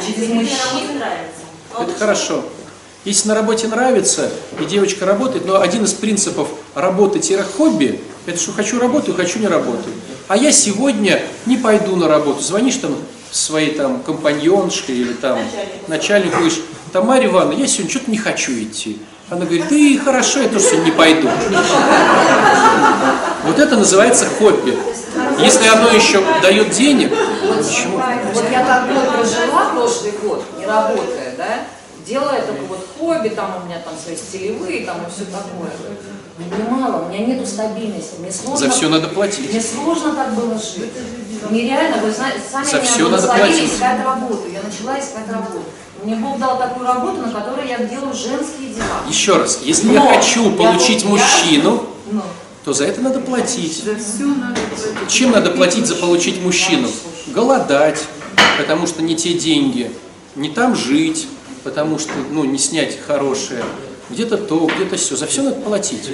[SPEAKER 10] Через мужчин.
[SPEAKER 1] Это хорошо. Если на работе нравится, и девочка работает, но один из принципов работы-хобби, это что хочу работаю, хочу не работаю. А я сегодня не пойду на работу. Звонишь там своей там компаньоншке или там начальнику, говоришь, Тамаре Ивановна, я сегодня что-то не хочу идти. Она говорит, да и хорошо, я тоже сегодня не пойду. Вот это называется хобби. Если оно еще дает денег, почему?
[SPEAKER 10] Вот я так год прожила прошлый год, не работая, да, делая только вот хобби, там у меня там свои стилевые, там и все такое. Мне мало, у меня нету стабильности, мне сложно...
[SPEAKER 1] За все надо платить.
[SPEAKER 10] Мне сложно так было жить. Нереально, вы знаете, сами
[SPEAKER 1] За всё надо платить.
[SPEAKER 10] искать работу. Я начала искать работу. Мне Бог дал такую работу, на которой я делаю женские дела.
[SPEAKER 1] Еще раз, если
[SPEAKER 10] Но
[SPEAKER 1] я хочу
[SPEAKER 10] я
[SPEAKER 1] получить
[SPEAKER 10] я-
[SPEAKER 1] мужчину,
[SPEAKER 10] Ну,
[SPEAKER 1] то за это надо платить.
[SPEAKER 4] За все надо платить.
[SPEAKER 1] Чем надо платить за получить мужчину? Голодать, потому что не те деньги. Не там жить, потому что ну, не снять хорошее. Где-то то, где-то все. За все надо платить.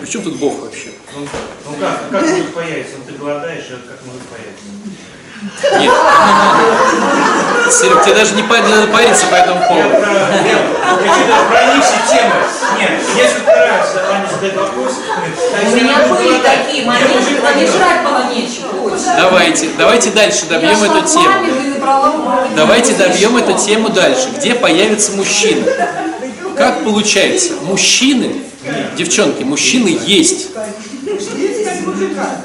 [SPEAKER 1] Причем тут Бог вообще?
[SPEAKER 7] Ну, ну как, как может появиться? Ну, ты голодаешь, как может появиться?
[SPEAKER 1] Нет. Серег, тебе даже не надо париться по этому поводу.
[SPEAKER 7] нет, я про ниши темы. Нет, если ты нравится, Аня задает вопрос, а
[SPEAKER 10] у меня были такие моменты, когда мне жрать было нечего.
[SPEAKER 1] Давайте, давайте дальше добьем эту тему. Давайте добьем эту тему дальше. Где появится мужчина? Как получается? Мужчины, девчонки, мужчины есть.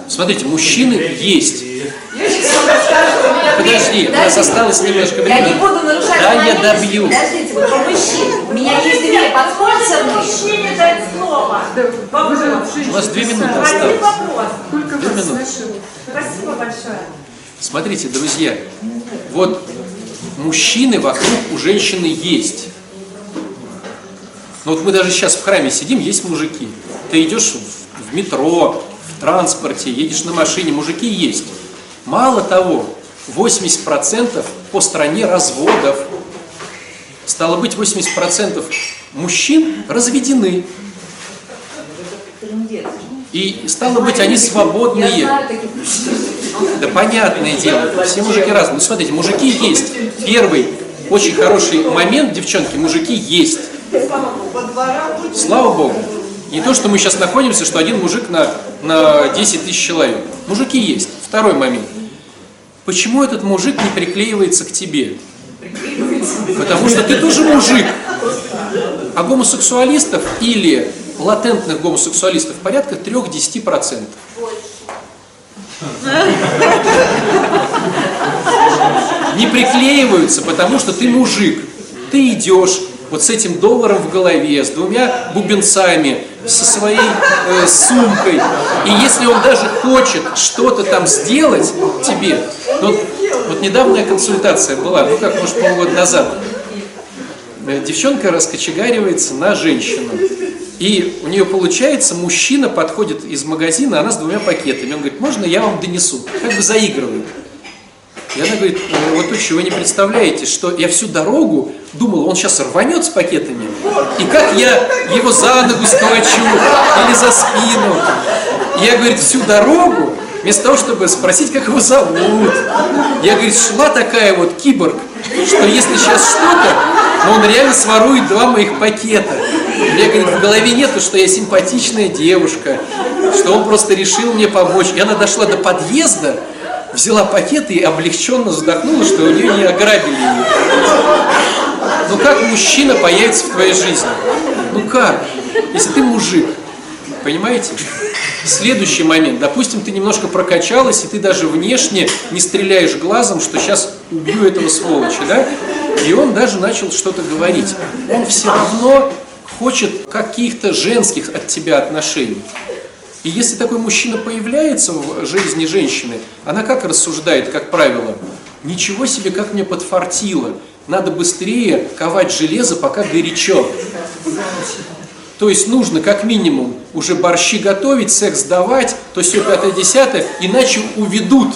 [SPEAKER 1] Смотрите, мужчины есть. Подожди, у нас осталось немножко
[SPEAKER 10] Я не
[SPEAKER 1] времени.
[SPEAKER 10] буду нарушать
[SPEAKER 1] Да, я добью.
[SPEAKER 10] Подождите, вот по мужчине. У меня есть две подспонсорные.
[SPEAKER 5] Мужчине дать слово.
[SPEAKER 1] У вас две минуты осталось.
[SPEAKER 5] вопрос.
[SPEAKER 4] Сколько
[SPEAKER 1] Две минуты.
[SPEAKER 5] Спасибо большое.
[SPEAKER 1] Смотрите, друзья, вот мужчины вокруг у женщины есть. Ну вот мы даже сейчас в храме сидим, есть мужики. Ты идешь в метро, в транспорте, едешь на машине, мужики есть. Мало того, 80% по стране разводов. Стало быть, 80% мужчин разведены. И стало быть, они свободные. Да понятное дело, все мужики разные. Ну смотрите, мужики есть. Первый очень хороший момент, девчонки, мужики есть. Слава Богу. Не то, что мы сейчас находимся, что один мужик на, на 10 тысяч человек. Мужики есть. Второй момент. Почему этот мужик не приклеивается к тебе? Потому что ты тоже мужик. А гомосексуалистов или латентных гомосексуалистов порядка 3-10%. не приклеиваются, потому что ты мужик. Ты идешь вот с этим долларом в голове, с двумя бубенцами, со своей э, сумкой. И если он даже хочет что-то там сделать тебе, ну, вот недавняя консультация была, ну как, может, полгода назад. э, девчонка раскочегаривается на женщину. И у нее получается, мужчина подходит из магазина, она с двумя пакетами. Он говорит, можно я вам донесу? Как бы заигрывает. И она говорит, «Э, вот точно, вы не представляете, что я всю дорогу думал, он сейчас рванет с пакетами, и как я его за ногу схвачу или за спину. И я, говорит, всю дорогу, вместо того, чтобы спросить, как его зовут, я, говорит, шла такая вот киборг, что если сейчас что-то, он реально сворует два моих пакета. У меня, говорит, в голове нету, что я симпатичная девушка, что он просто решил мне помочь. И она дошла до подъезда, взяла пакеты и облегченно вздохнула, что у нее не ограбили ее. Ну как мужчина появится в твоей жизни? Ну как? Если ты мужик, понимаете? Следующий момент. Допустим, ты немножко прокачалась, и ты даже внешне не стреляешь глазом, что сейчас убью этого сволоча, да? И он даже начал что-то говорить. Он все равно хочет каких-то женских от тебя отношений. И если такой мужчина появляется в жизни женщины, она как рассуждает, как правило? Ничего себе, как мне подфартило. Надо быстрее ковать железо, пока горячо. То есть нужно как минимум уже борщи готовить, секс давать, то все пятое, десятое, иначе уведут.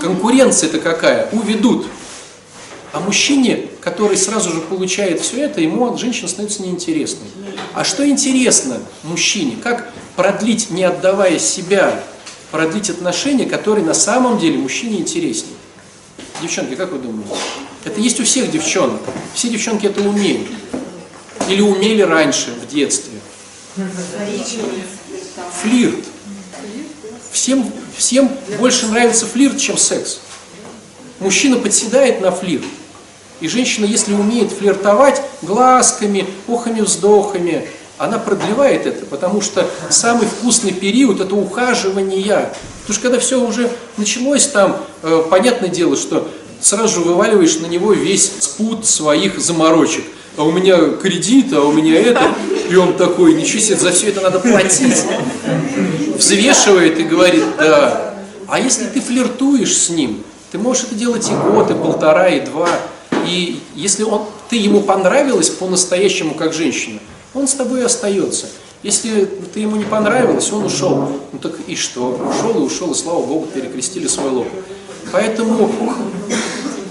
[SPEAKER 1] Конкуренция-то какая? Уведут. А мужчине, который сразу же получает все это, ему женщина становится неинтересной. А что интересно мужчине? Как продлить, не отдавая себя, продлить отношения, которые на самом деле мужчине интереснее? Девчонки, как вы думаете? Это есть у всех девчонок. Все девчонки это умеют. Или умели раньше, в детстве. Флирт. Всем, всем больше нравится флирт, чем секс. Мужчина подседает на флирт. И женщина, если умеет флиртовать глазками, охами-вздохами, она продлевает это, потому что самый вкусный период – это ухаживание. Потому что когда все уже началось там, э, понятное дело, что сразу вываливаешь на него весь спут своих заморочек. А у меня кредит, а у меня это. И он такой, ничего себе, за все это надо платить. Взвешивает и говорит, да. А если ты флиртуешь с ним, ты можешь это делать и год, и полтора, и два. И если он, ты ему понравилась по-настоящему как женщина, он с тобой остается. Если ты ему не понравилась, он ушел. Ну так и что? Ушел и ушел, и слава Богу, перекрестили свой лоб. Поэтому,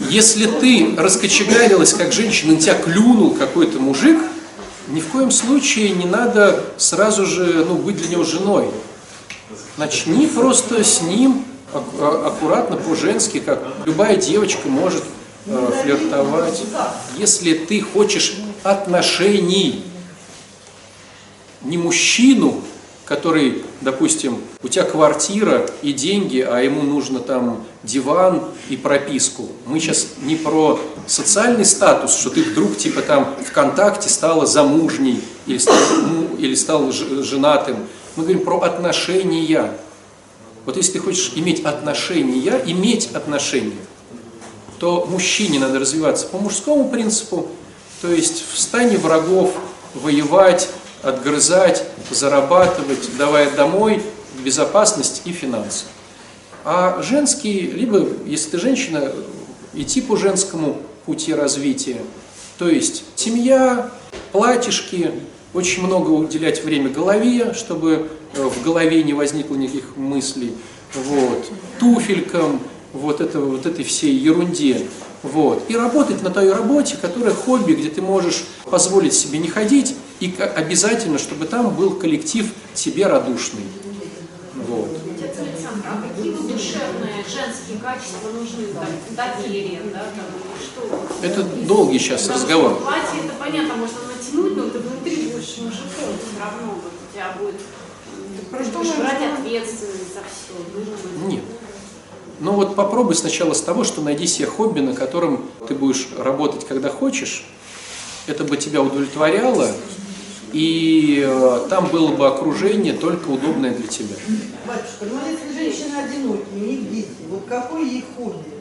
[SPEAKER 1] если ты раскочегарилась как женщина, на тебя клюнул какой-то мужик, ни в коем случае не надо сразу же ну, быть для него женой. Начни просто с ним аккуратно, по-женски, как любая девочка может э, флиртовать. Если ты хочешь отношений, не мужчину, который, допустим, у тебя квартира и деньги, а ему нужно там диван и прописку. Мы сейчас не про социальный статус, что ты вдруг типа там ВКонтакте стала замужней или стал, ну, или стал женатым. Мы говорим про отношения. Вот если ты хочешь иметь отношения, иметь отношения, то мужчине надо развиваться по мужскому принципу, то есть в стане врагов воевать, отгрызать, зарабатывать, давая домой безопасность и финансы. А женский, либо, если ты женщина, идти по женскому пути развития. То есть семья, платьишки, очень много уделять время голове, чтобы э, в голове не возникло никаких мыслей, вот, туфелькам, вот, это, вот этой всей ерунде. Вот. И работать на той работе, которая хобби, где ты можешь позволить себе не ходить, и обязательно, чтобы там был коллектив тебе радушный. Вот.
[SPEAKER 5] А какие душевные женские качества нужны? Там, доверие, да, там, что?
[SPEAKER 1] Это долгий сейчас разговор.
[SPEAKER 5] Платье, это понятно, можно натянуть, но ты внутри будешь мужиком, все равно вот, у тебя будет... Ты будешь брать ответственность за все.
[SPEAKER 1] Нет. Ну вот попробуй сначала с того, что найди себе хобби, на котором ты будешь работать, когда хочешь. Это бы тебя удовлетворяло, и э, там было бы окружение только удобное для тебя.
[SPEAKER 11] Батюшка, ну если женщина одинокая, них дети, вот какое ей хобби?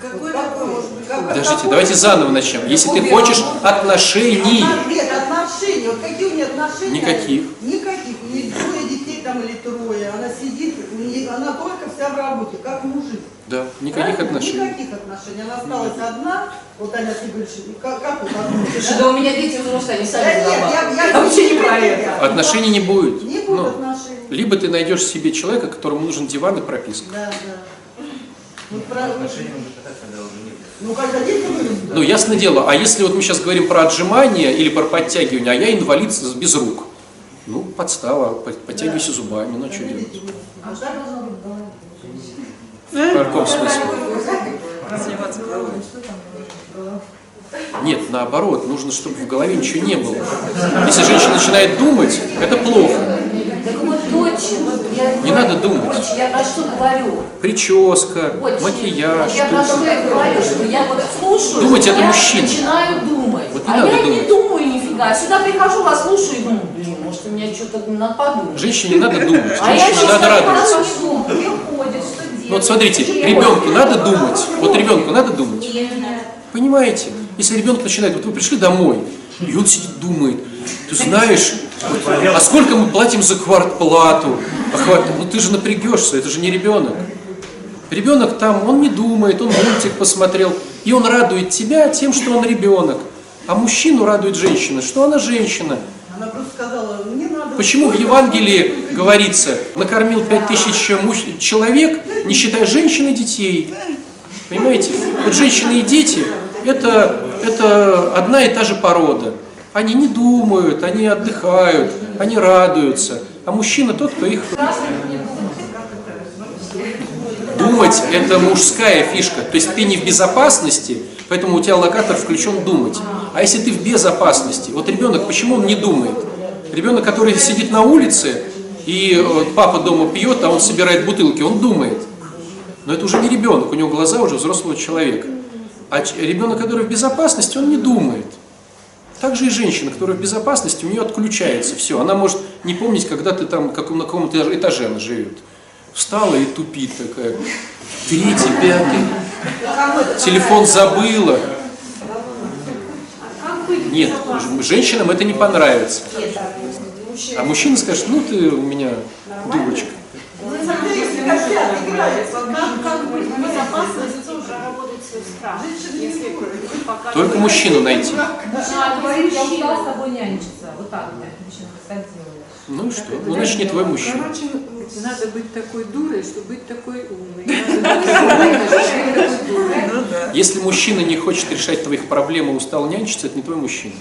[SPEAKER 2] Какой такой может быть?
[SPEAKER 1] Подождите, давайте заново начнем. Если ты хочешь отношений.
[SPEAKER 11] Нет, отношений. Вот какие у нее отношения?
[SPEAKER 1] Никаких.
[SPEAKER 11] Никаких. У нее двое детей там или трое. Она сидит, у она только вся в работе, как мужик.
[SPEAKER 1] Да, никаких
[SPEAKER 11] Правильно?
[SPEAKER 1] отношений.
[SPEAKER 11] Никаких отношений. Она осталась одна, вот Аня, ты говоришь, как, как одна,
[SPEAKER 10] Слушай, да у меня дети взрослые, они
[SPEAKER 11] Да
[SPEAKER 10] сами
[SPEAKER 11] нет, я- я-
[SPEAKER 10] Я вообще не про это.
[SPEAKER 1] Отношений не будет.
[SPEAKER 11] Не будет
[SPEAKER 1] Ну,
[SPEAKER 11] отношений.
[SPEAKER 1] либо ты найдешь себе человека, которому нужен диван и прописка.
[SPEAKER 11] Да, да.
[SPEAKER 7] Нет.
[SPEAKER 11] Ну, когда дети вырастут.
[SPEAKER 1] Ну, ясное дело, а если вот мы сейчас говорим про отжимание или про подтягивание, а я инвалид без рук, ну, подстава, по- подтягивайся зубами, ну, что делать?
[SPEAKER 11] А так должно быть в голове.
[SPEAKER 1] В каком смысле? Нет, наоборот, нужно, чтобы в голове ничего не было. Если женщина начинает думать, это плохо.
[SPEAKER 10] Так вот точно, я
[SPEAKER 1] Не надо думать.
[SPEAKER 10] Очень, я про что говорю.
[SPEAKER 1] Прическа,
[SPEAKER 10] Очень.
[SPEAKER 1] макияж.
[SPEAKER 10] Вот я про что и говорю, что я вот слушаю,
[SPEAKER 1] Думать это
[SPEAKER 10] я
[SPEAKER 1] мужчина.
[SPEAKER 10] начинаю думать.
[SPEAKER 1] Вот не
[SPEAKER 10] а
[SPEAKER 1] надо
[SPEAKER 10] я не
[SPEAKER 1] думать.
[SPEAKER 10] думаю нифига. Сюда прихожу, вас слушаю и думаю, блин, может у меня что-то надо подумать.
[SPEAKER 1] Женщине надо думать,
[SPEAKER 10] А я
[SPEAKER 1] женщине надо радоваться.
[SPEAKER 10] не.
[SPEAKER 1] Ну вот смотрите, ребенку надо думать. Вот ребенку надо думать. Понимаете? Если ребенок начинает, вот вы пришли домой, и он сидит, думает, ты знаешь, а сколько мы платим за квартплату? А хват- ну ты же напрягешься, это же не ребенок. Ребенок там, он не думает, он мультик посмотрел, и он радует тебя тем, что он ребенок. А мужчину радует женщина, что она женщина.
[SPEAKER 11] Она просто сказала, мне надо...
[SPEAKER 1] Почему в Евангелии говорится, накормил пять тысяч муж- человек, не считая женщин и детей? Понимаете? Вот женщины и дети это, это одна и та же порода. Они не думают, они отдыхают, они радуются. А мужчина тот, кто их... Думать – это мужская фишка. То есть ты не в безопасности, поэтому у тебя локатор включен думать. А если ты в безопасности, вот ребенок, почему он не думает? Ребенок, который сидит на улице, и э, папа дома пьет, а он собирает бутылки, он думает. Но это уже не ребенок, у него глаза уже взрослого человека. А ребенок, который в безопасности, он не думает. Также и женщина, которая в безопасности, у нее отключается все. Она может не помнить, когда ты там, как, на каком-то этаже она живет. Встала и тупит такая. Третий, пятый. Телефон забыла. Нет, женщинам это не понравится. А мужчина скажет, ну ты у меня дурочка.
[SPEAKER 5] Как, как быть в безопасности уже работает свой страх. Если пока
[SPEAKER 1] Только мужчину найти.
[SPEAKER 10] Мужчина говорит, я устал с тобой нянчиться. Вот так вот мужчина так делает.
[SPEAKER 1] Ну и что? Ну значит не твой мужчина.
[SPEAKER 4] Короче, надо быть такой дурой, чтобы быть такой умной.
[SPEAKER 1] Если мужчина не хочет решать твоих проблем и устал нянчиться, это не твой мужчина.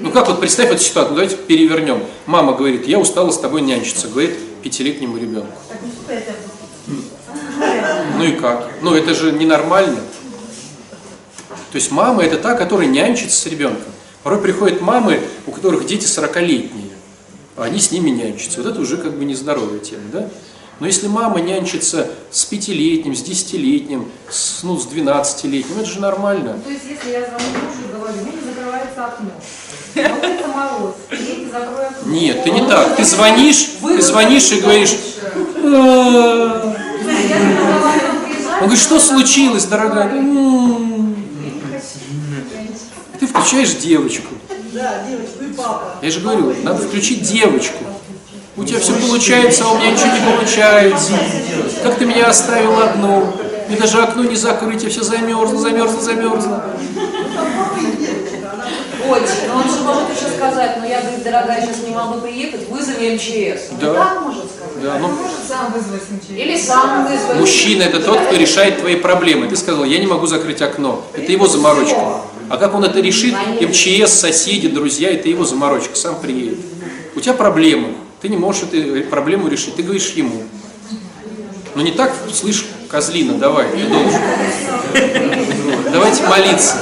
[SPEAKER 1] Ну как вот представь эту ситуацию, ну, давайте перевернем. Мама говорит, я устала с тобой нянчиться, говорит пятилетнему ребенку. Ну и как? Ну это же ненормально. То есть мама это та, которая нянчится с ребенком. Порой приходят мамы, у которых дети 40-летние, а они с ними нянчатся. Вот это уже как бы нездоровая тема, да? Но если мама нянчится с пятилетним, с десятилетним, с, ну, с 12-летним, это же нормально.
[SPEAKER 10] То есть, если я звоню мужу и говорю, у меня не закрывается окно, на улице мороз, дети закроют окно.
[SPEAKER 1] Нет, ты не так. Ты звонишь, ты звонишь и говоришь. Он говорит, что случилось, дорогая? «М». Ты включаешь девочку.
[SPEAKER 11] Да, девочку и папа.
[SPEAKER 1] Я же говорю, надо включить девочку. У тебя все получается, а у меня ничего не получается. Как ты меня оставил одну? Мне даже окно не закрыть, я все замерзла, замерзла, замерзла.
[SPEAKER 10] Очень. Но он же может еще сказать, ну я, говорит, дорогая, сейчас не могу приехать, вызови МЧС. Он
[SPEAKER 1] Да.
[SPEAKER 10] так может сказать.
[SPEAKER 1] Да, ну,
[SPEAKER 6] Может сам вызвать МЧС.
[SPEAKER 10] Или сам вызвать.
[SPEAKER 1] мужчина это тот, кто решает твои проблемы. Ты сказал, я не могу закрыть окно. Это его заморочка. А как он это решит? МЧС, соседи, друзья, это его заморочка. Сам приедет. У тебя проблемы. Ты не можешь эту проблему решить. Ты говоришь ему. Но не так, слышь, козлина, давай, ты должен. Давайте молиться.